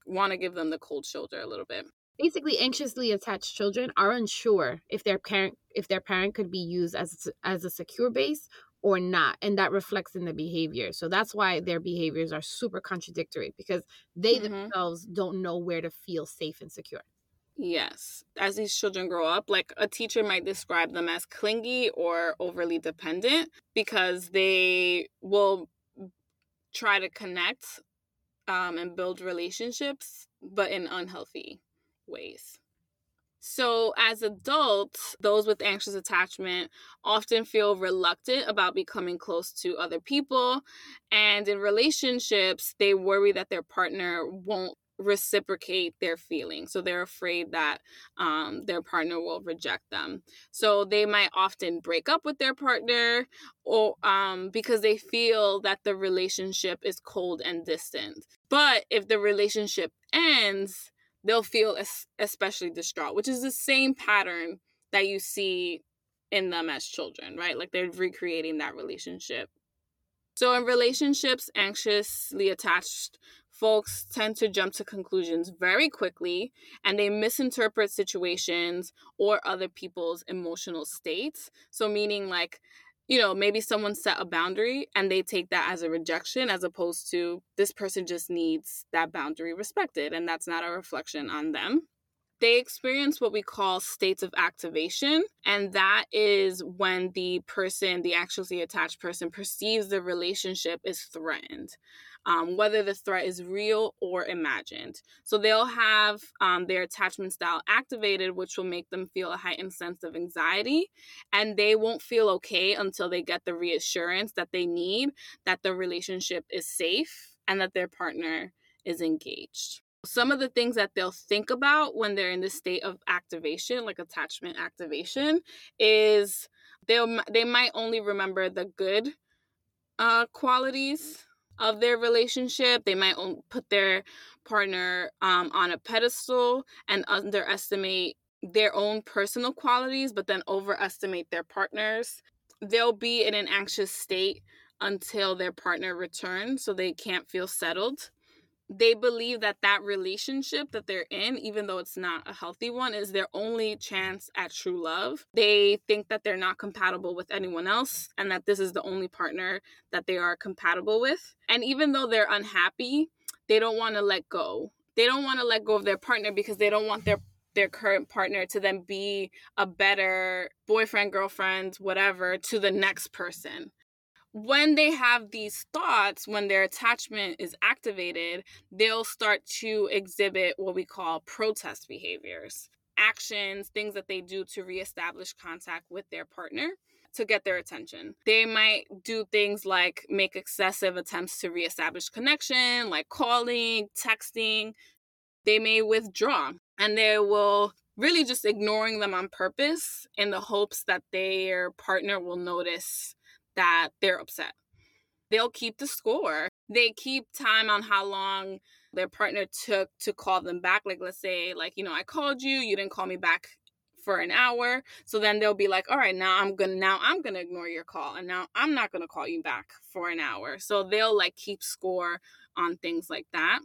want to give them the cold shoulder a little bit basically anxiously attached children are unsure if their parent if their parent could be used as as a secure base or not and that reflects in the behavior. So that's why their behaviors are super contradictory because they mm-hmm. themselves don't know where to feel safe and secure. Yes. As these children grow up like a teacher might describe them as clingy or overly dependent because they will try to connect um, and build relationships but in unhealthy ways. So, as adults, those with anxious attachment often feel reluctant about becoming close to other people. And in relationships, they worry that their partner won't reciprocate their feelings. So, they're afraid that um, their partner will reject them. So, they might often break up with their partner or um, because they feel that the relationship is cold and distant. But if the relationship ends, they'll feel especially distraught, which is the same pattern that you see in them as children, right? Like they're recreating that relationship. So, in relationships, anxiously attached folks tend to jump to conclusions very quickly and they misinterpret situations or other people's emotional states. So, meaning like you know, maybe someone set a boundary and they take that as a rejection as opposed to this person just needs that boundary respected and that's not a reflection on them. They experience what we call states of activation, and that is when the person, the actually attached person, perceives the relationship is threatened um, whether the threat is real or imagined. So they'll have um, their attachment style activated, which will make them feel a heightened sense of anxiety. And they won't feel okay until they get the reassurance that they need that the relationship is safe and that their partner is engaged. Some of the things that they'll think about when they're in the state of activation, like attachment activation, is they'll they might only remember the good uh, qualities of their relationship. They might put their partner um, on a pedestal and underestimate their own personal qualities, but then overestimate their partners. They'll be in an anxious state until their partner returns, so they can't feel settled they believe that that relationship that they're in even though it's not a healthy one is their only chance at true love. They think that they're not compatible with anyone else and that this is the only partner that they are compatible with. And even though they're unhappy they don't want to let go. They don't want to let go of their partner because they don't want their their current partner to then be a better boyfriend girlfriend whatever to the next person when they have these thoughts, when their attachment is activated, they'll start to exhibit what we call protest behaviors actions, things that they do to reestablish contact with their partner to get their attention. They might do things like make excessive attempts to reestablish connection, like calling, texting. They may withdraw and they will really just ignoring them on purpose in the hopes that their partner will notice that they're upset. They'll keep the score. They keep time on how long their partner took to call them back. Like, let's say, like, you know, I called you, you didn't call me back for an hour. So then they'll be like, all right, now I'm gonna now I'm gonna ignore your call and now I'm not gonna call you back for an hour. So they'll like keep score on things like that.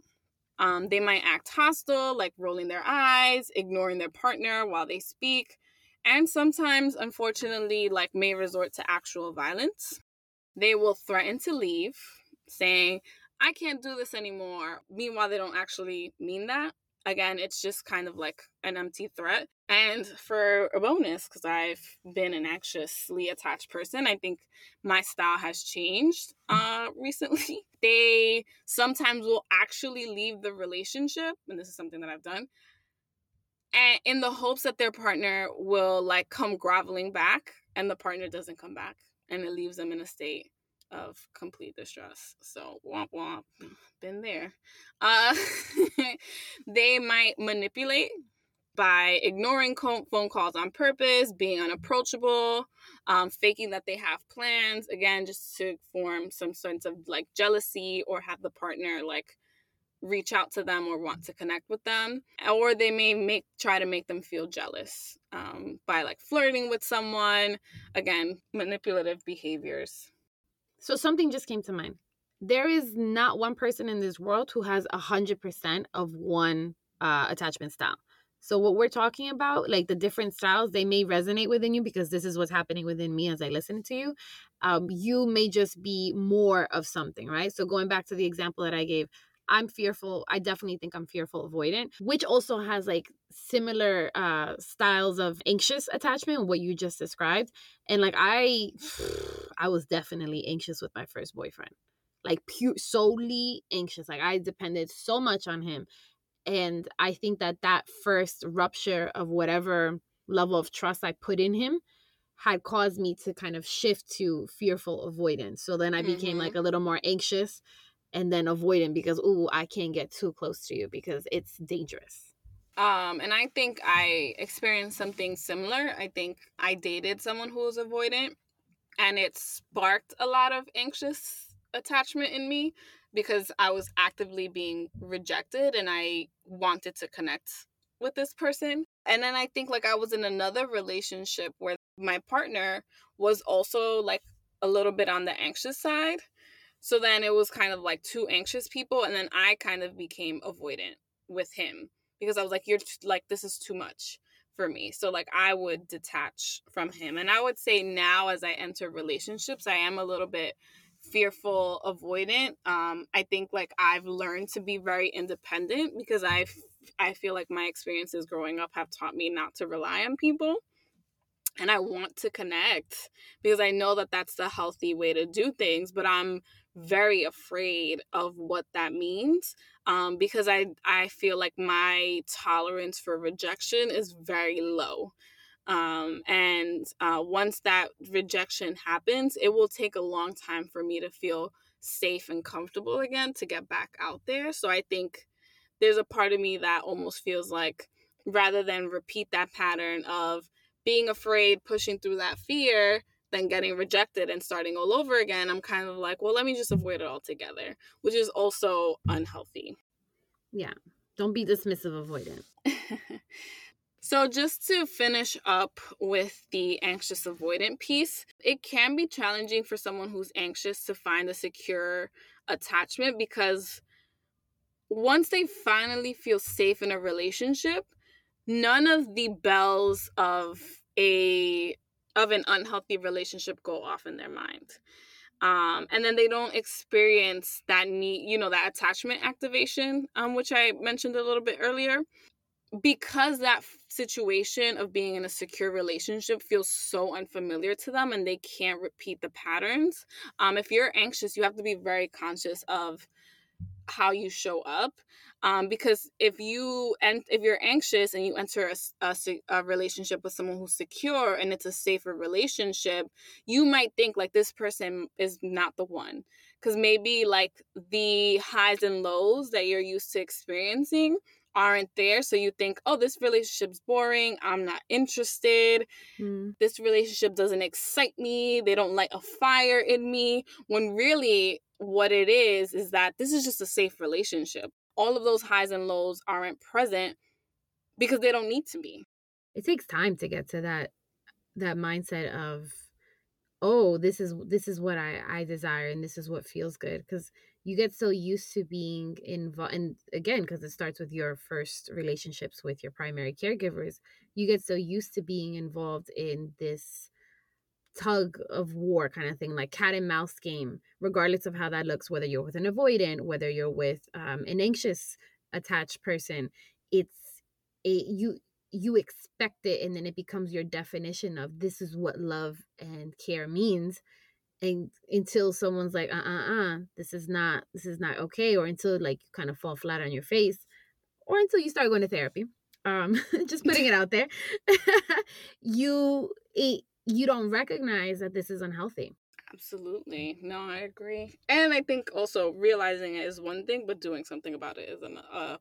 Um, they might act hostile, like rolling their eyes, ignoring their partner while they speak, and sometimes, unfortunately, like may resort to actual violence. They will threaten to leave, saying, I can't do this anymore. Meanwhile, they don't actually mean that. Again, it's just kind of like an empty threat. And for a bonus, because I've been an anxiously attached person, I think my style has changed uh, *laughs* recently. They sometimes will actually leave the relationship, and this is something that I've done, and in the hopes that their partner will like come groveling back, and the partner doesn't come back, and it leaves them in a state of complete distress. So womp womp, been there. Uh, *laughs* they might manipulate by ignoring phone calls on purpose, being unapproachable, um, faking that they have plans, again, just to form some sense of like jealousy or have the partner like reach out to them or want to connect with them or they may make try to make them feel jealous um, by like flirting with someone again manipulative behaviors so something just came to mind. There is not one person in this world who has a hundred percent of one uh, attachment style. So what we're talking about, like the different styles, they may resonate within you because this is what's happening within me as I listen to you. Um, you may just be more of something, right? So going back to the example that I gave, I'm fearful. I definitely think I'm fearful avoidant, which also has like similar uh styles of anxious attachment, what you just described. And like I *sighs* I was definitely anxious with my first boyfriend. Like pure solely anxious. Like I depended so much on him. And I think that that first rupture of whatever level of trust I put in him had caused me to kind of shift to fearful avoidance. So then I became mm-hmm. like a little more anxious and then avoiding because oh I can't get too close to you because it's dangerous. Um, and I think I experienced something similar. I think I dated someone who was avoidant, and it sparked a lot of anxious attachment in me because I was actively being rejected and I wanted to connect with this person. And then I think like I was in another relationship where my partner was also like a little bit on the anxious side. So then it was kind of like two anxious people, and then I kind of became avoidant with him because I was like, you're like, this is too much for me. So like I would detach from him. And I would say now as I enter relationships, I am a little bit fearful, avoidant. Um, I think like I've learned to be very independent because I I feel like my experiences growing up have taught me not to rely on people. And I want to connect because I know that that's the healthy way to do things, but I'm very afraid of what that means um, because I I feel like my tolerance for rejection is very low. Um, and uh, once that rejection happens, it will take a long time for me to feel safe and comfortable again to get back out there. So I think there's a part of me that almost feels like rather than repeat that pattern of being afraid, pushing through that fear, then getting rejected and starting all over again, I'm kind of like, well, let me just avoid it altogether, which is also unhealthy. Yeah. Don't be dismissive avoidant. *laughs* so, just to finish up with the anxious avoidant piece, it can be challenging for someone who's anxious to find a secure attachment because once they finally feel safe in a relationship, none of the bells of a of an unhealthy relationship go off in their mind. Um, and then they don't experience that need, you know, that attachment activation, um, which I mentioned a little bit earlier. Because that situation of being in a secure relationship feels so unfamiliar to them and they can't repeat the patterns. Um, if you're anxious, you have to be very conscious of how you show up um, because if you and if you're anxious and you enter a, a, a, relationship with someone who's secure and it's a safer relationship you might think like this person is not the one. Because maybe like the highs and lows that you're used to experiencing aren't there so you think oh this relationship's boring i'm not interested. Mm. this relationship doesn't excite me they don't light a fire in me when really what it is is that this is just a safe relationship all of those highs and lows aren't present because they don't need to be. It takes time to get to that that mindset of oh, this is this is what I I desire and this is what feels good cuz you get so used to being involved and again because it starts with your first relationships with your primary caregivers you get so used to being involved in this tug of war kind of thing like cat and mouse game regardless of how that looks whether you're with an avoidant whether you're with um, an anxious attached person it's a you you expect it and then it becomes your definition of this is what love and care means and until someone's like uh uh uh this is not this is not okay or until like you kind of fall flat on your face or until you start going to therapy um *laughs* just putting it out there *laughs* you it, you don't recognize that this is unhealthy. Absolutely. No i agree. And i think also realizing it is one thing but doing something about it is an, a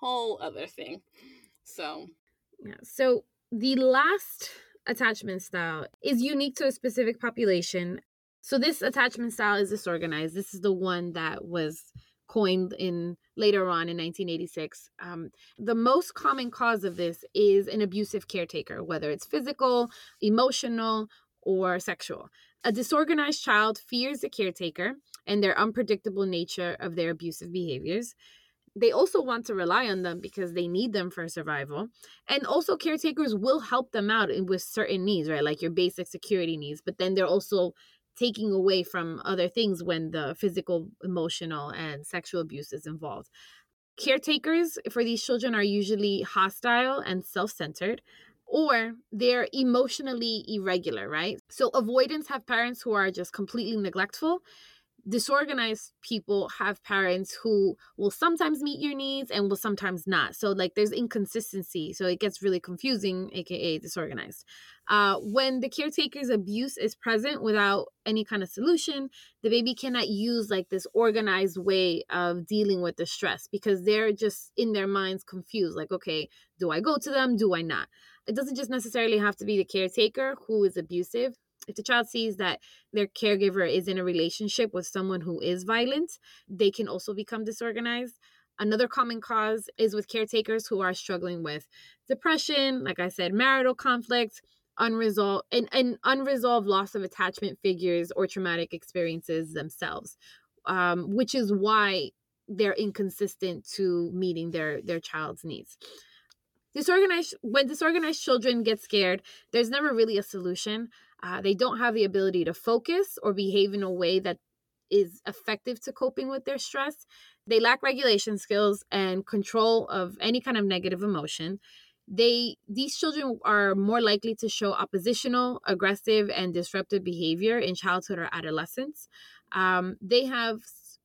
whole other thing. So yeah so the last attachment style is unique to a specific population. So this attachment style is disorganized. This is the one that was coined in later on in 1986. Um, the most common cause of this is an abusive caretaker, whether it's physical, emotional, or sexual. A disorganized child fears the caretaker and their unpredictable nature of their abusive behaviors. They also want to rely on them because they need them for survival. And also, caretakers will help them out with certain needs, right? Like your basic security needs, but then they're also taking away from other things when the physical, emotional, and sexual abuse is involved. Caretakers for these children are usually hostile and self centered, or they're emotionally irregular, right? So, avoidance have parents who are just completely neglectful disorganized people have parents who will sometimes meet your needs and will sometimes not. So like there's inconsistency. So it gets really confusing, aka disorganized. Uh, when the caretaker's abuse is present without any kind of solution, the baby cannot use like this organized way of dealing with the stress because they're just in their minds confused. Like, okay, do I go to them? Do I not? It doesn't just necessarily have to be the caretaker who is abusive if the child sees that their caregiver is in a relationship with someone who is violent, they can also become disorganized. Another common cause is with caretakers who are struggling with depression, like I said, marital conflict, unresolved and, and unresolved loss of attachment figures or traumatic experiences themselves, um, which is why they're inconsistent to meeting their their child's needs disorganized when disorganized children get scared there's never really a solution uh, they don't have the ability to focus or behave in a way that is effective to coping with their stress. They lack regulation skills and control of any kind of negative emotion. They these children are more likely to show oppositional, aggressive, and disruptive behavior in childhood or adolescence. Um, they have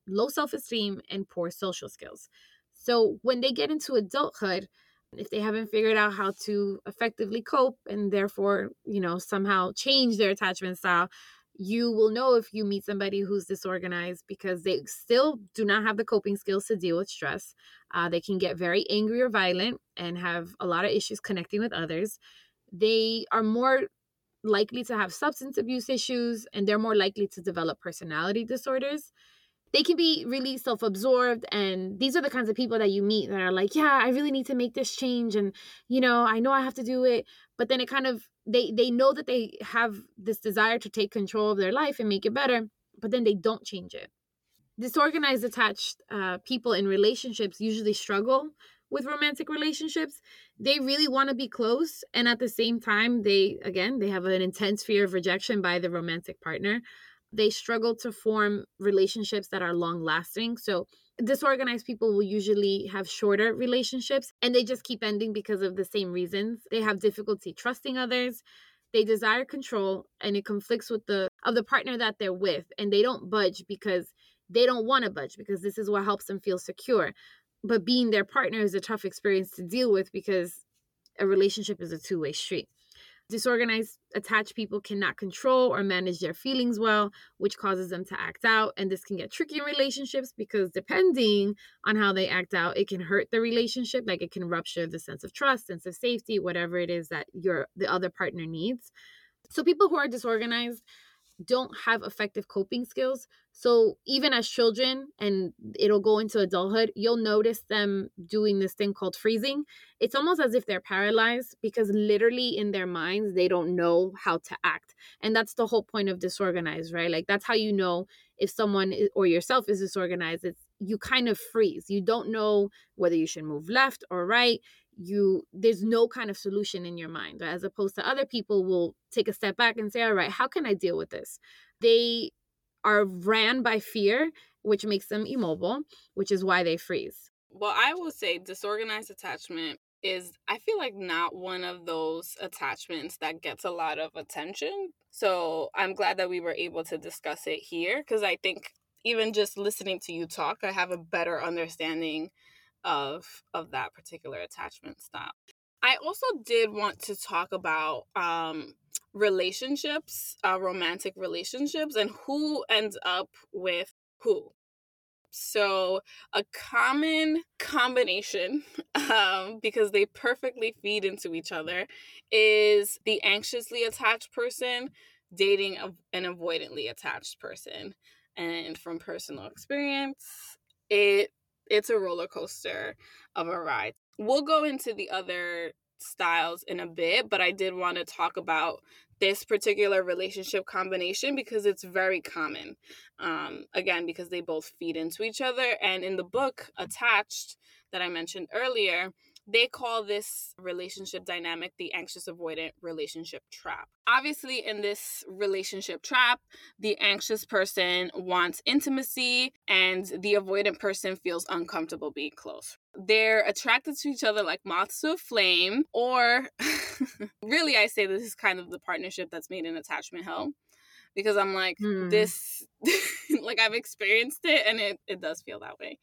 low self esteem and poor social skills. So when they get into adulthood, if they haven't figured out how to effectively cope and therefore, you know, somehow change their attachment style, you will know if you meet somebody who's disorganized because they still do not have the coping skills to deal with stress. Uh, they can get very angry or violent and have a lot of issues connecting with others. They are more likely to have substance abuse issues and they're more likely to develop personality disorders they can be really self-absorbed and these are the kinds of people that you meet that are like yeah i really need to make this change and you know i know i have to do it. But then it kind of they they know that they have this desire to take control of their life and make it better but then they don't change it. Disorganized attached uh, people in relationships usually struggle with romantic relationships. They really want to be close and at the same time they again they have an intense fear of rejection by the romantic partner they struggle to form relationships that are long lasting. So, disorganized people will usually have shorter relationships and they just keep ending because of the same reasons. They have difficulty trusting others. They desire control and it conflicts with the of the partner that they're with and they don't budge because they don't want to budge because this is what helps them feel secure. But being their partner is a tough experience to deal with because a relationship is a two-way street. Disorganized, attached people cannot control or manage their feelings well, which causes them to act out. And this can get tricky in relationships because depending on how they act out, it can hurt the relationship. Like it can rupture the sense of trust, sense of safety, whatever it is that your the other partner needs. So people who are disorganized don't have effective coping skills. So even as children, and it'll go into adulthood, you'll notice them doing this thing called freezing. It's almost as if they're paralyzed because literally in their minds, they don't know how to act. And that's the whole point of disorganized, right? Like that's how you know if someone or yourself is disorganized, it's you kind of freeze. You don't know whether you should move left or right. You there's no kind of solution in your mind, as opposed to other people will take a step back and say, "All right, how can I deal with this?" They are ran by fear, which makes them immobile, which is why they freeze. Well, I will say disorganized attachment is I feel like not one of those attachments that gets a lot of attention. So I'm glad that we were able to discuss it here because I think even just listening to you talk, I have a better understanding of of that particular attachment style. I also did want to talk about um, relationships, uh, romantic relationships, and who ends up with who. So, a common combination, *laughs* um, because they perfectly feed into each other, is the anxiously attached person dating an avoidantly attached person. And from personal experience, it it's a roller coaster of a ride. We'll go into the other styles in a bit, but I did want to talk about this particular relationship combination because it's very common. Um, again, because they both feed into each other. And in the book, Attached, that I mentioned earlier, they call this relationship dynamic the anxious avoidant relationship trap. Obviously, in this relationship trap, the anxious person wants intimacy and the avoidant person feels uncomfortable being close. They're attracted to each other like moths to a flame, or *laughs* really, I say this is kind of the partnership that's made in attachment hell because I'm like, mm. this, *laughs* like I've experienced it and it, it does feel that way.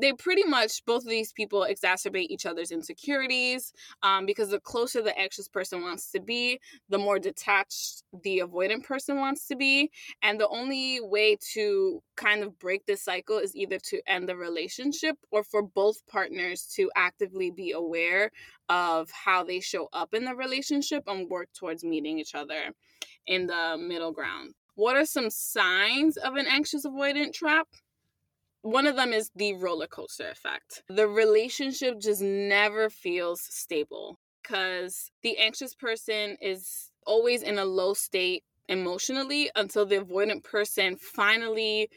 They pretty much, both of these people exacerbate each other's insecurities um, because the closer the anxious person wants to be, the more detached the avoidant person wants to be. And the only way to kind of break this cycle is either to end the relationship or for both partners to actively be aware of how they show up in the relationship and work towards meeting each other in the middle ground. What are some signs of an anxious avoidant trap? One of them is the roller coaster effect. The relationship just never feels stable because the anxious person is always in a low state emotionally until the avoidant person finally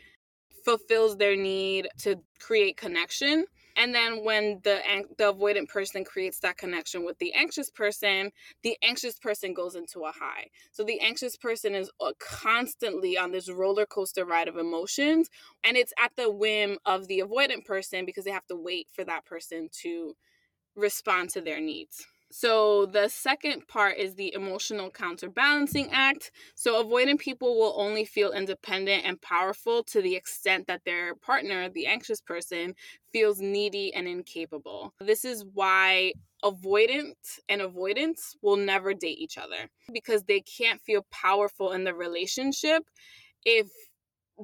fulfills their need to create connection and then when the the avoidant person creates that connection with the anxious person, the anxious person goes into a high. So the anxious person is uh, constantly on this roller coaster ride of emotions, and it's at the whim of the avoidant person because they have to wait for that person to respond to their needs. So the second part is the emotional counterbalancing act. So avoidant people will only feel independent and powerful to the extent that their partner, the anxious person, feels needy and incapable. This is why avoidant and avoidance will never date each other because they can't feel powerful in the relationship if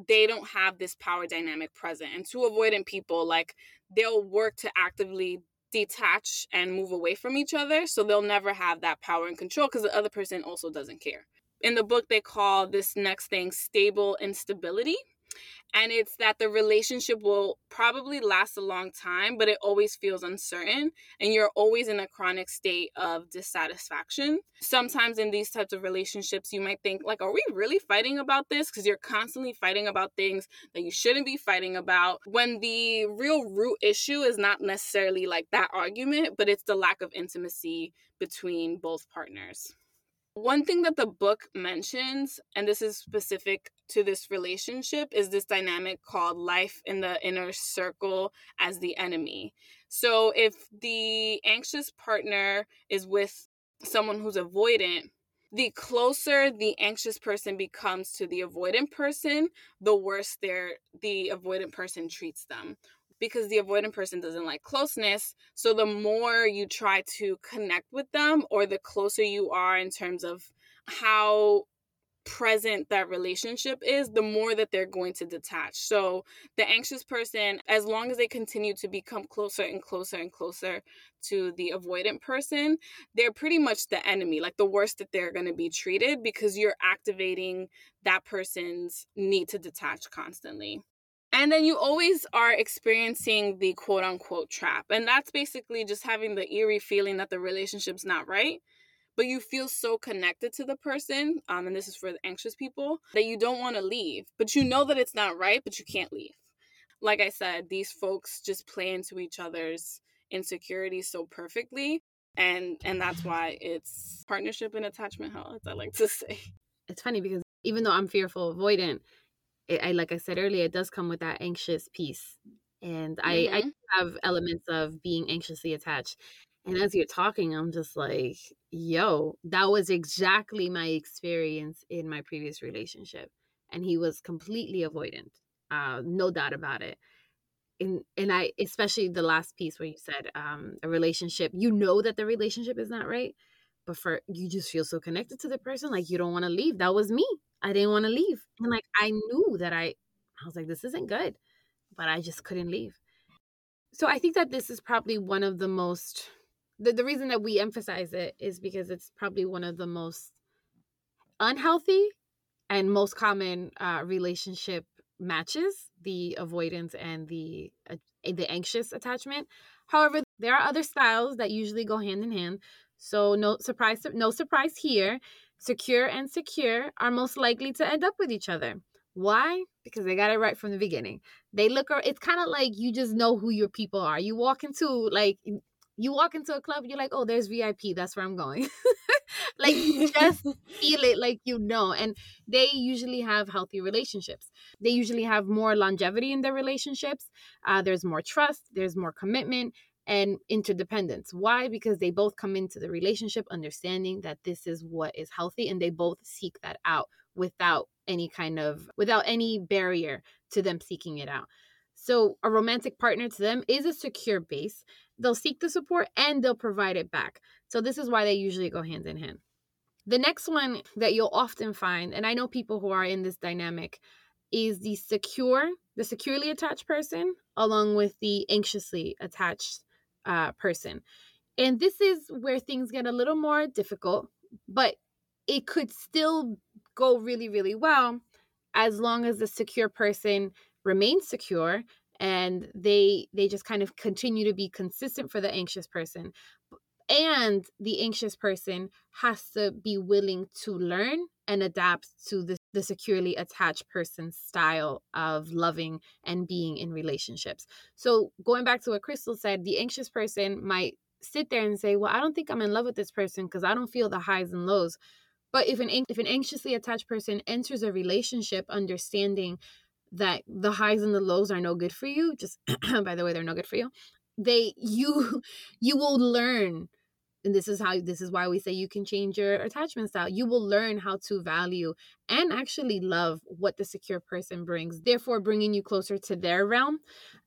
they don't have this power dynamic present. And to avoidant people, like they'll work to actively detach and move away from each other. So they'll never have that power and control because the other person also doesn't care. In the book, they call this next thing stable instability and it's that the relationship will probably last a long time but it always feels uncertain and you're always in a chronic state of dissatisfaction. Sometimes in these types of relationships you might think like are we really fighting about this? Because you're constantly fighting about things that you shouldn't be fighting about when the real root issue is not necessarily like that argument but it's the lack of intimacy between both partners one thing that the book mentions, and this is specific to this relationship, is this dynamic called life in the inner circle as the enemy. So if the anxious partner is with someone who's avoidant, the closer the anxious person becomes to the avoidant person, the worse their the avoidant person treats them because the avoidant person doesn't like closeness. So the more you try to connect with them or the closer you are in terms of how present that relationship is, the more that they're going to detach. So the anxious person, as long as they continue to become closer and closer and closer to the avoidant person, they're pretty much the enemy, like the worst that they're going to be treated because you're activating that person's need to detach constantly. And then you always are experiencing the quote unquote trap. And that's basically just having the eerie feeling that the relationship's not right, but you feel so connected to the person, um, and this is for the anxious people, that you don't want to leave, but you know that it's not right, but you can't leave. Like I said, these folks just play into each other's insecurities so perfectly and and that's why it's partnership and attachment hell as i like to *laughs* say it's funny because even though i'm fearful avoidant it, i like i said earlier it does come with that anxious piece and mm-hmm. i i have elements of being anxiously attached and as you're talking i'm just like yo that was exactly my experience in my previous relationship and he was completely avoidant uh no doubt about it and and I especially the last piece where you said um a relationship you know that the relationship is not right but for you just feel so connected to the person like you don't want to leave that was me I didn't want to leave and like I knew that I I was like this isn't good but I just couldn't leave so I think that this is probably one of the most the, the reason that we emphasize it is because it's probably one of the most unhealthy and most common uh, relationship matches the avoidance and the uh, the anxious attachment. However, there are other styles that usually go hand in hand. So no surprise no surprise here. Secure and secure are most likely to end up with each other. Why? Because they got it right from the beginning. They look it's kind of like you just know who your people are. You walk into like you walk into a club, you're like, "Oh, there's VIP. That's where I'm going." *laughs* like you just *laughs* feel it like you know and they usually have healthy relationships they usually have more longevity in their relationships uh, there's more trust there's more commitment and interdependence. Why? Because they both come into the relationship understanding that this is what is healthy and they both seek that out without any kind of without any barrier to them seeking it out. So a romantic partner to them is a secure base. They'll seek the support and they'll provide it back. So this is why they usually go hand in hand. The next one that you'll often find, and I know people who are in this dynamic, is the secure, the securely attached person, along with the anxiously attached uh, person. And this is where things get a little more difficult, but it could still go really, really well as long as the secure person remains secure and they they just kind of continue to be consistent for the anxious person and the anxious person has to be willing to learn and adapt to the, the securely attached person's style of loving and being in relationships. So, going back to what Crystal said, the anxious person might sit there and say, Well, I don't think I'm in love with this person because I don't feel the highs and lows. But if an if an anxiously attached person enters a relationship understanding that the highs and the lows are no good for you, just *clears throat* by the way, they're no good for you, they you *laughs* you will learn and this is how this is why we say you can change your attachment style. You will learn how to value and actually love what the secure person brings therefore bringing you closer to their realm.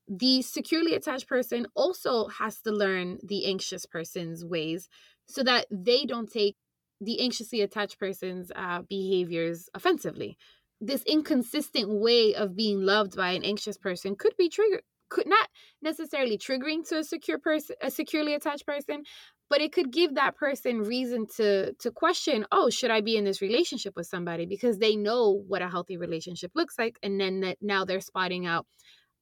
The securely attached person also has to learn the anxious person's ways so that they don't take the anxiously attached person's uh, behaviors offensively. This inconsistent way of being loved by an anxious person could be triggered could not necessarily triggering to a secure person a securely attached person but it could give that person reason to to question oh should i be in this relationship with somebody? because they know what a healthy relationship looks like and then that now they're spotting out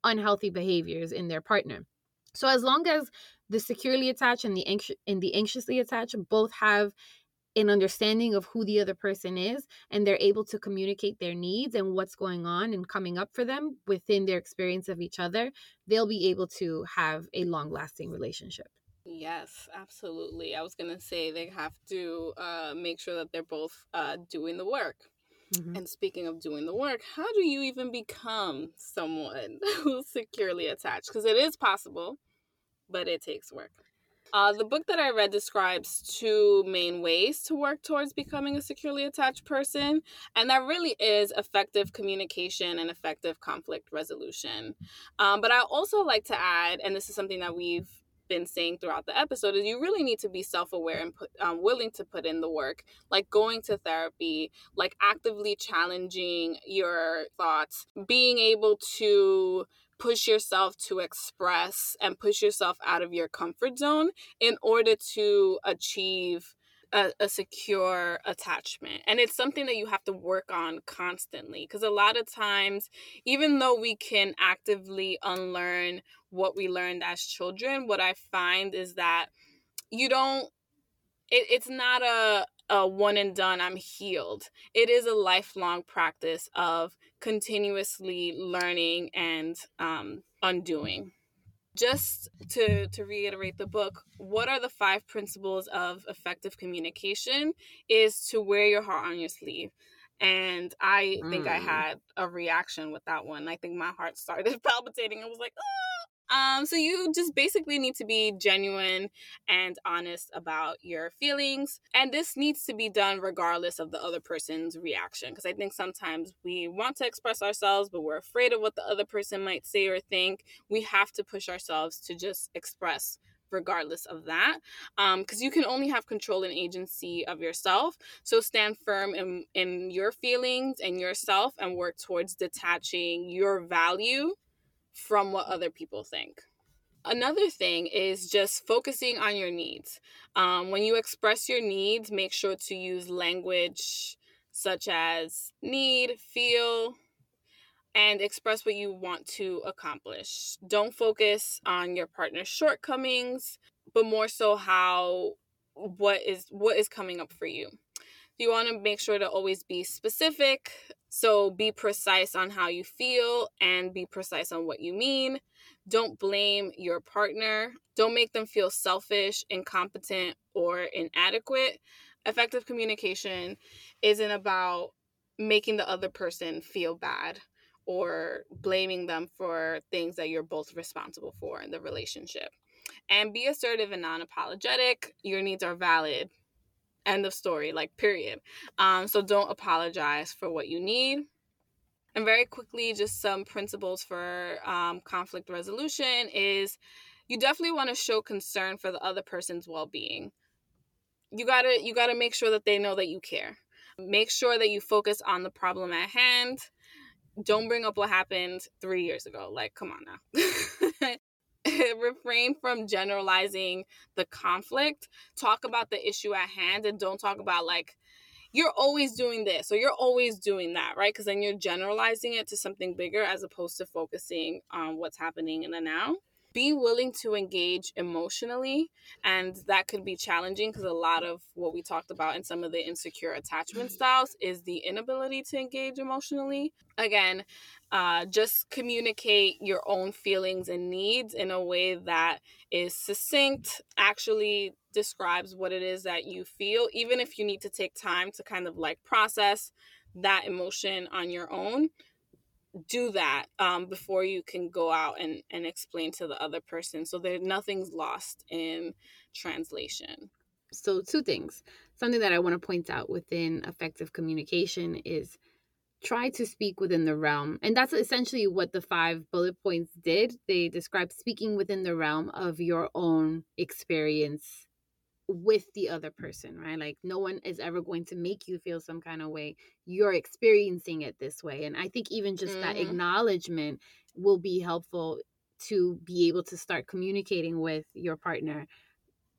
unhealthy behaviors in their partner. So as long as the securely attached and the anxious and the anxiously attached both have an understanding of who the other person is and they're able to communicate their needs and what's going on and coming up for them within their experience of each other they'll be able to have a long lasting relationship Yes, absolutely. I was going to say they have to uh, make sure that they're both uh, doing the work. Mm-hmm. And speaking of doing the work, how do you even become someone *laughs* who's securely attached? Because it is possible, but it takes work. Uh, the book that I read describes two main ways to work towards becoming a securely attached person, and that really is effective communication and effective conflict resolution. Um, but I also like to add, and this is something that we've been saying throughout the episode is you really need to be self-aware and put um, willing to put in the work like going to therapy like actively challenging your thoughts being able to push yourself to express and push yourself out of your comfort zone in order to achieve a, a, secure attachment. And it's something that you have to work on constantly because a lot of times, even though we can actively unlearn what we learned as children, what I find is that you don't it, it's not a a one and done i'm healed it is a lifelong practice of continuously learning and um, undoing just to to reiterate the book what are the five principles of effective communication is to wear your heart on your sleeve and i mm. think i mm. had a reaction with that one i think my heart started *laughs* palpitating i was like oh um, so you just basically need to be genuine and honest about your feelings. And this needs to be done regardless of the other person's reaction. Because I think sometimes we want to express ourselves, but we're afraid of what the other person might say or think. We have to push ourselves to just express regardless of that because um, you can only have control and agency of yourself so stand firm in, in your feelings and yourself and work towards detaching your value from what other people think. Another thing is just focusing on your needs. Um, when you express your needs, make sure to use language such as need, feel, and express what you want to accomplish. Don't focus on your partner's shortcomings, but more so how what is what is coming up for you. You want to make sure to always be specific, so be precise on how you feel and be precise on what you mean. Don't blame your partner. Don't make them feel selfish, incompetent, or inadequate. Effective communication isn't about making the other person feel bad or blaming them for things that you're both responsible for in the relationship. And be assertive and non apologetic. Your needs are valid End of story, like, period. Um, so don't apologize for what you need. And very quickly, just some principles for um, conflict resolution is you definitely want to show concern for the other person's well-being. You gotta you gotta make sure that they know that you care. Make sure that you focus on the problem at hand. Don't bring up what happened three years ago. Like, come on now. *laughs* *laughs* refrain from generalizing the conflict. Talk about the issue at hand and don't talk about like you're always doing this or you're always doing that, right? Because then you're generalizing it to something bigger as opposed to focusing on what's happening in the now be willing to engage emotionally and that could be challenging because a lot of what we talked about in some of the insecure attachment mm-hmm. styles is the inability to engage emotionally again uh, just communicate your own feelings and needs in a way that is succinct actually describes what it is that you feel even if you need to take time to kind of like process that emotion on your own do that um, before you can go out and, and explain to the other person so there nothing's lost in translation. So two things. Something that i want to point out within effective communication is try to speak within the realm and that's essentially what the five bullet points did they described speaking within the realm of your own experience with the other person, right? Like no one is ever going to make you feel some kind of way. You're experiencing it this way. And I think even just mm-hmm. that acknowledgement will be helpful to be able to start communicating with your partner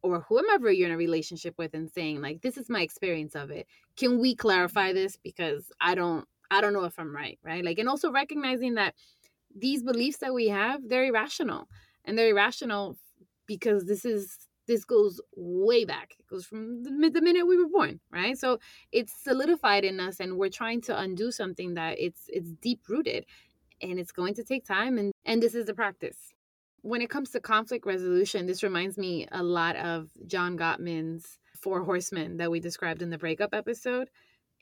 or whomever you're in a relationship with and saying like this is my experience of it. Can we clarify this because I don't I don't know if I'm right, right? Like and also recognizing that these beliefs that we have, they're irrational. And they're irrational because this is this goes way back. It goes from the, the minute we were born, right? So it's solidified in us, and we're trying to undo something that it's it's deep rooted, and it's going to take time. And and this is the practice. When it comes to conflict resolution, this reminds me a lot of John Gottman's Four Horsemen that we described in the breakup episode,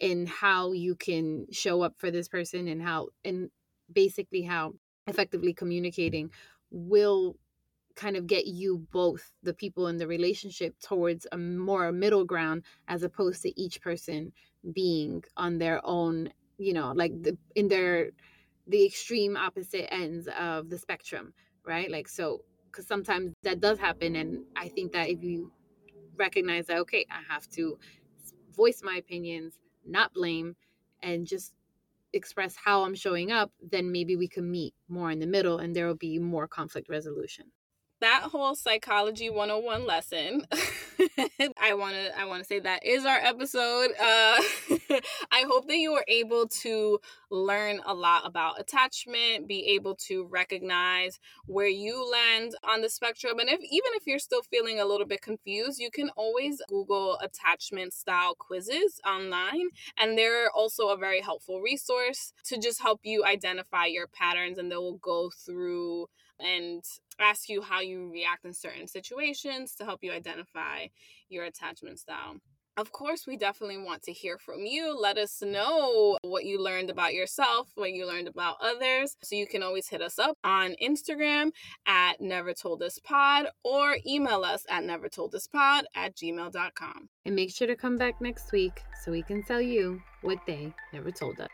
and how you can show up for this person, and how and basically how effectively communicating will kind of get you both the people in the relationship towards a more middle ground as opposed to each person being on their own you know like the in their the extreme opposite ends of the spectrum right? Like so because sometimes that does happen and i think that if you recognize that okay i have to voice my opinions not blame and just express how i'm showing up then maybe we can meet more in the middle and there will be more conflict resolution that whole psychology 101 lesson *laughs* i want to i want to say that is our episode. Uh *laughs* i hope that you were able to learn a lot about attachment be able to recognize where you land on the spectrum and if even if you're still feeling a little bit confused you can always google attachment style quizzes online and they're also a very helpful resource to just help you identify your patterns and they will go through and ask you how you react in certain situations to help you identify your attachment style. Of course, we definitely want to hear from you. Let us know what you learned about yourself, what you learned about others. So you can always hit us up on Instagram at Never Told Us Pod or email us at Never Told Us Pod at gmail.com. And make sure to come back next week so we can tell you what they never told us.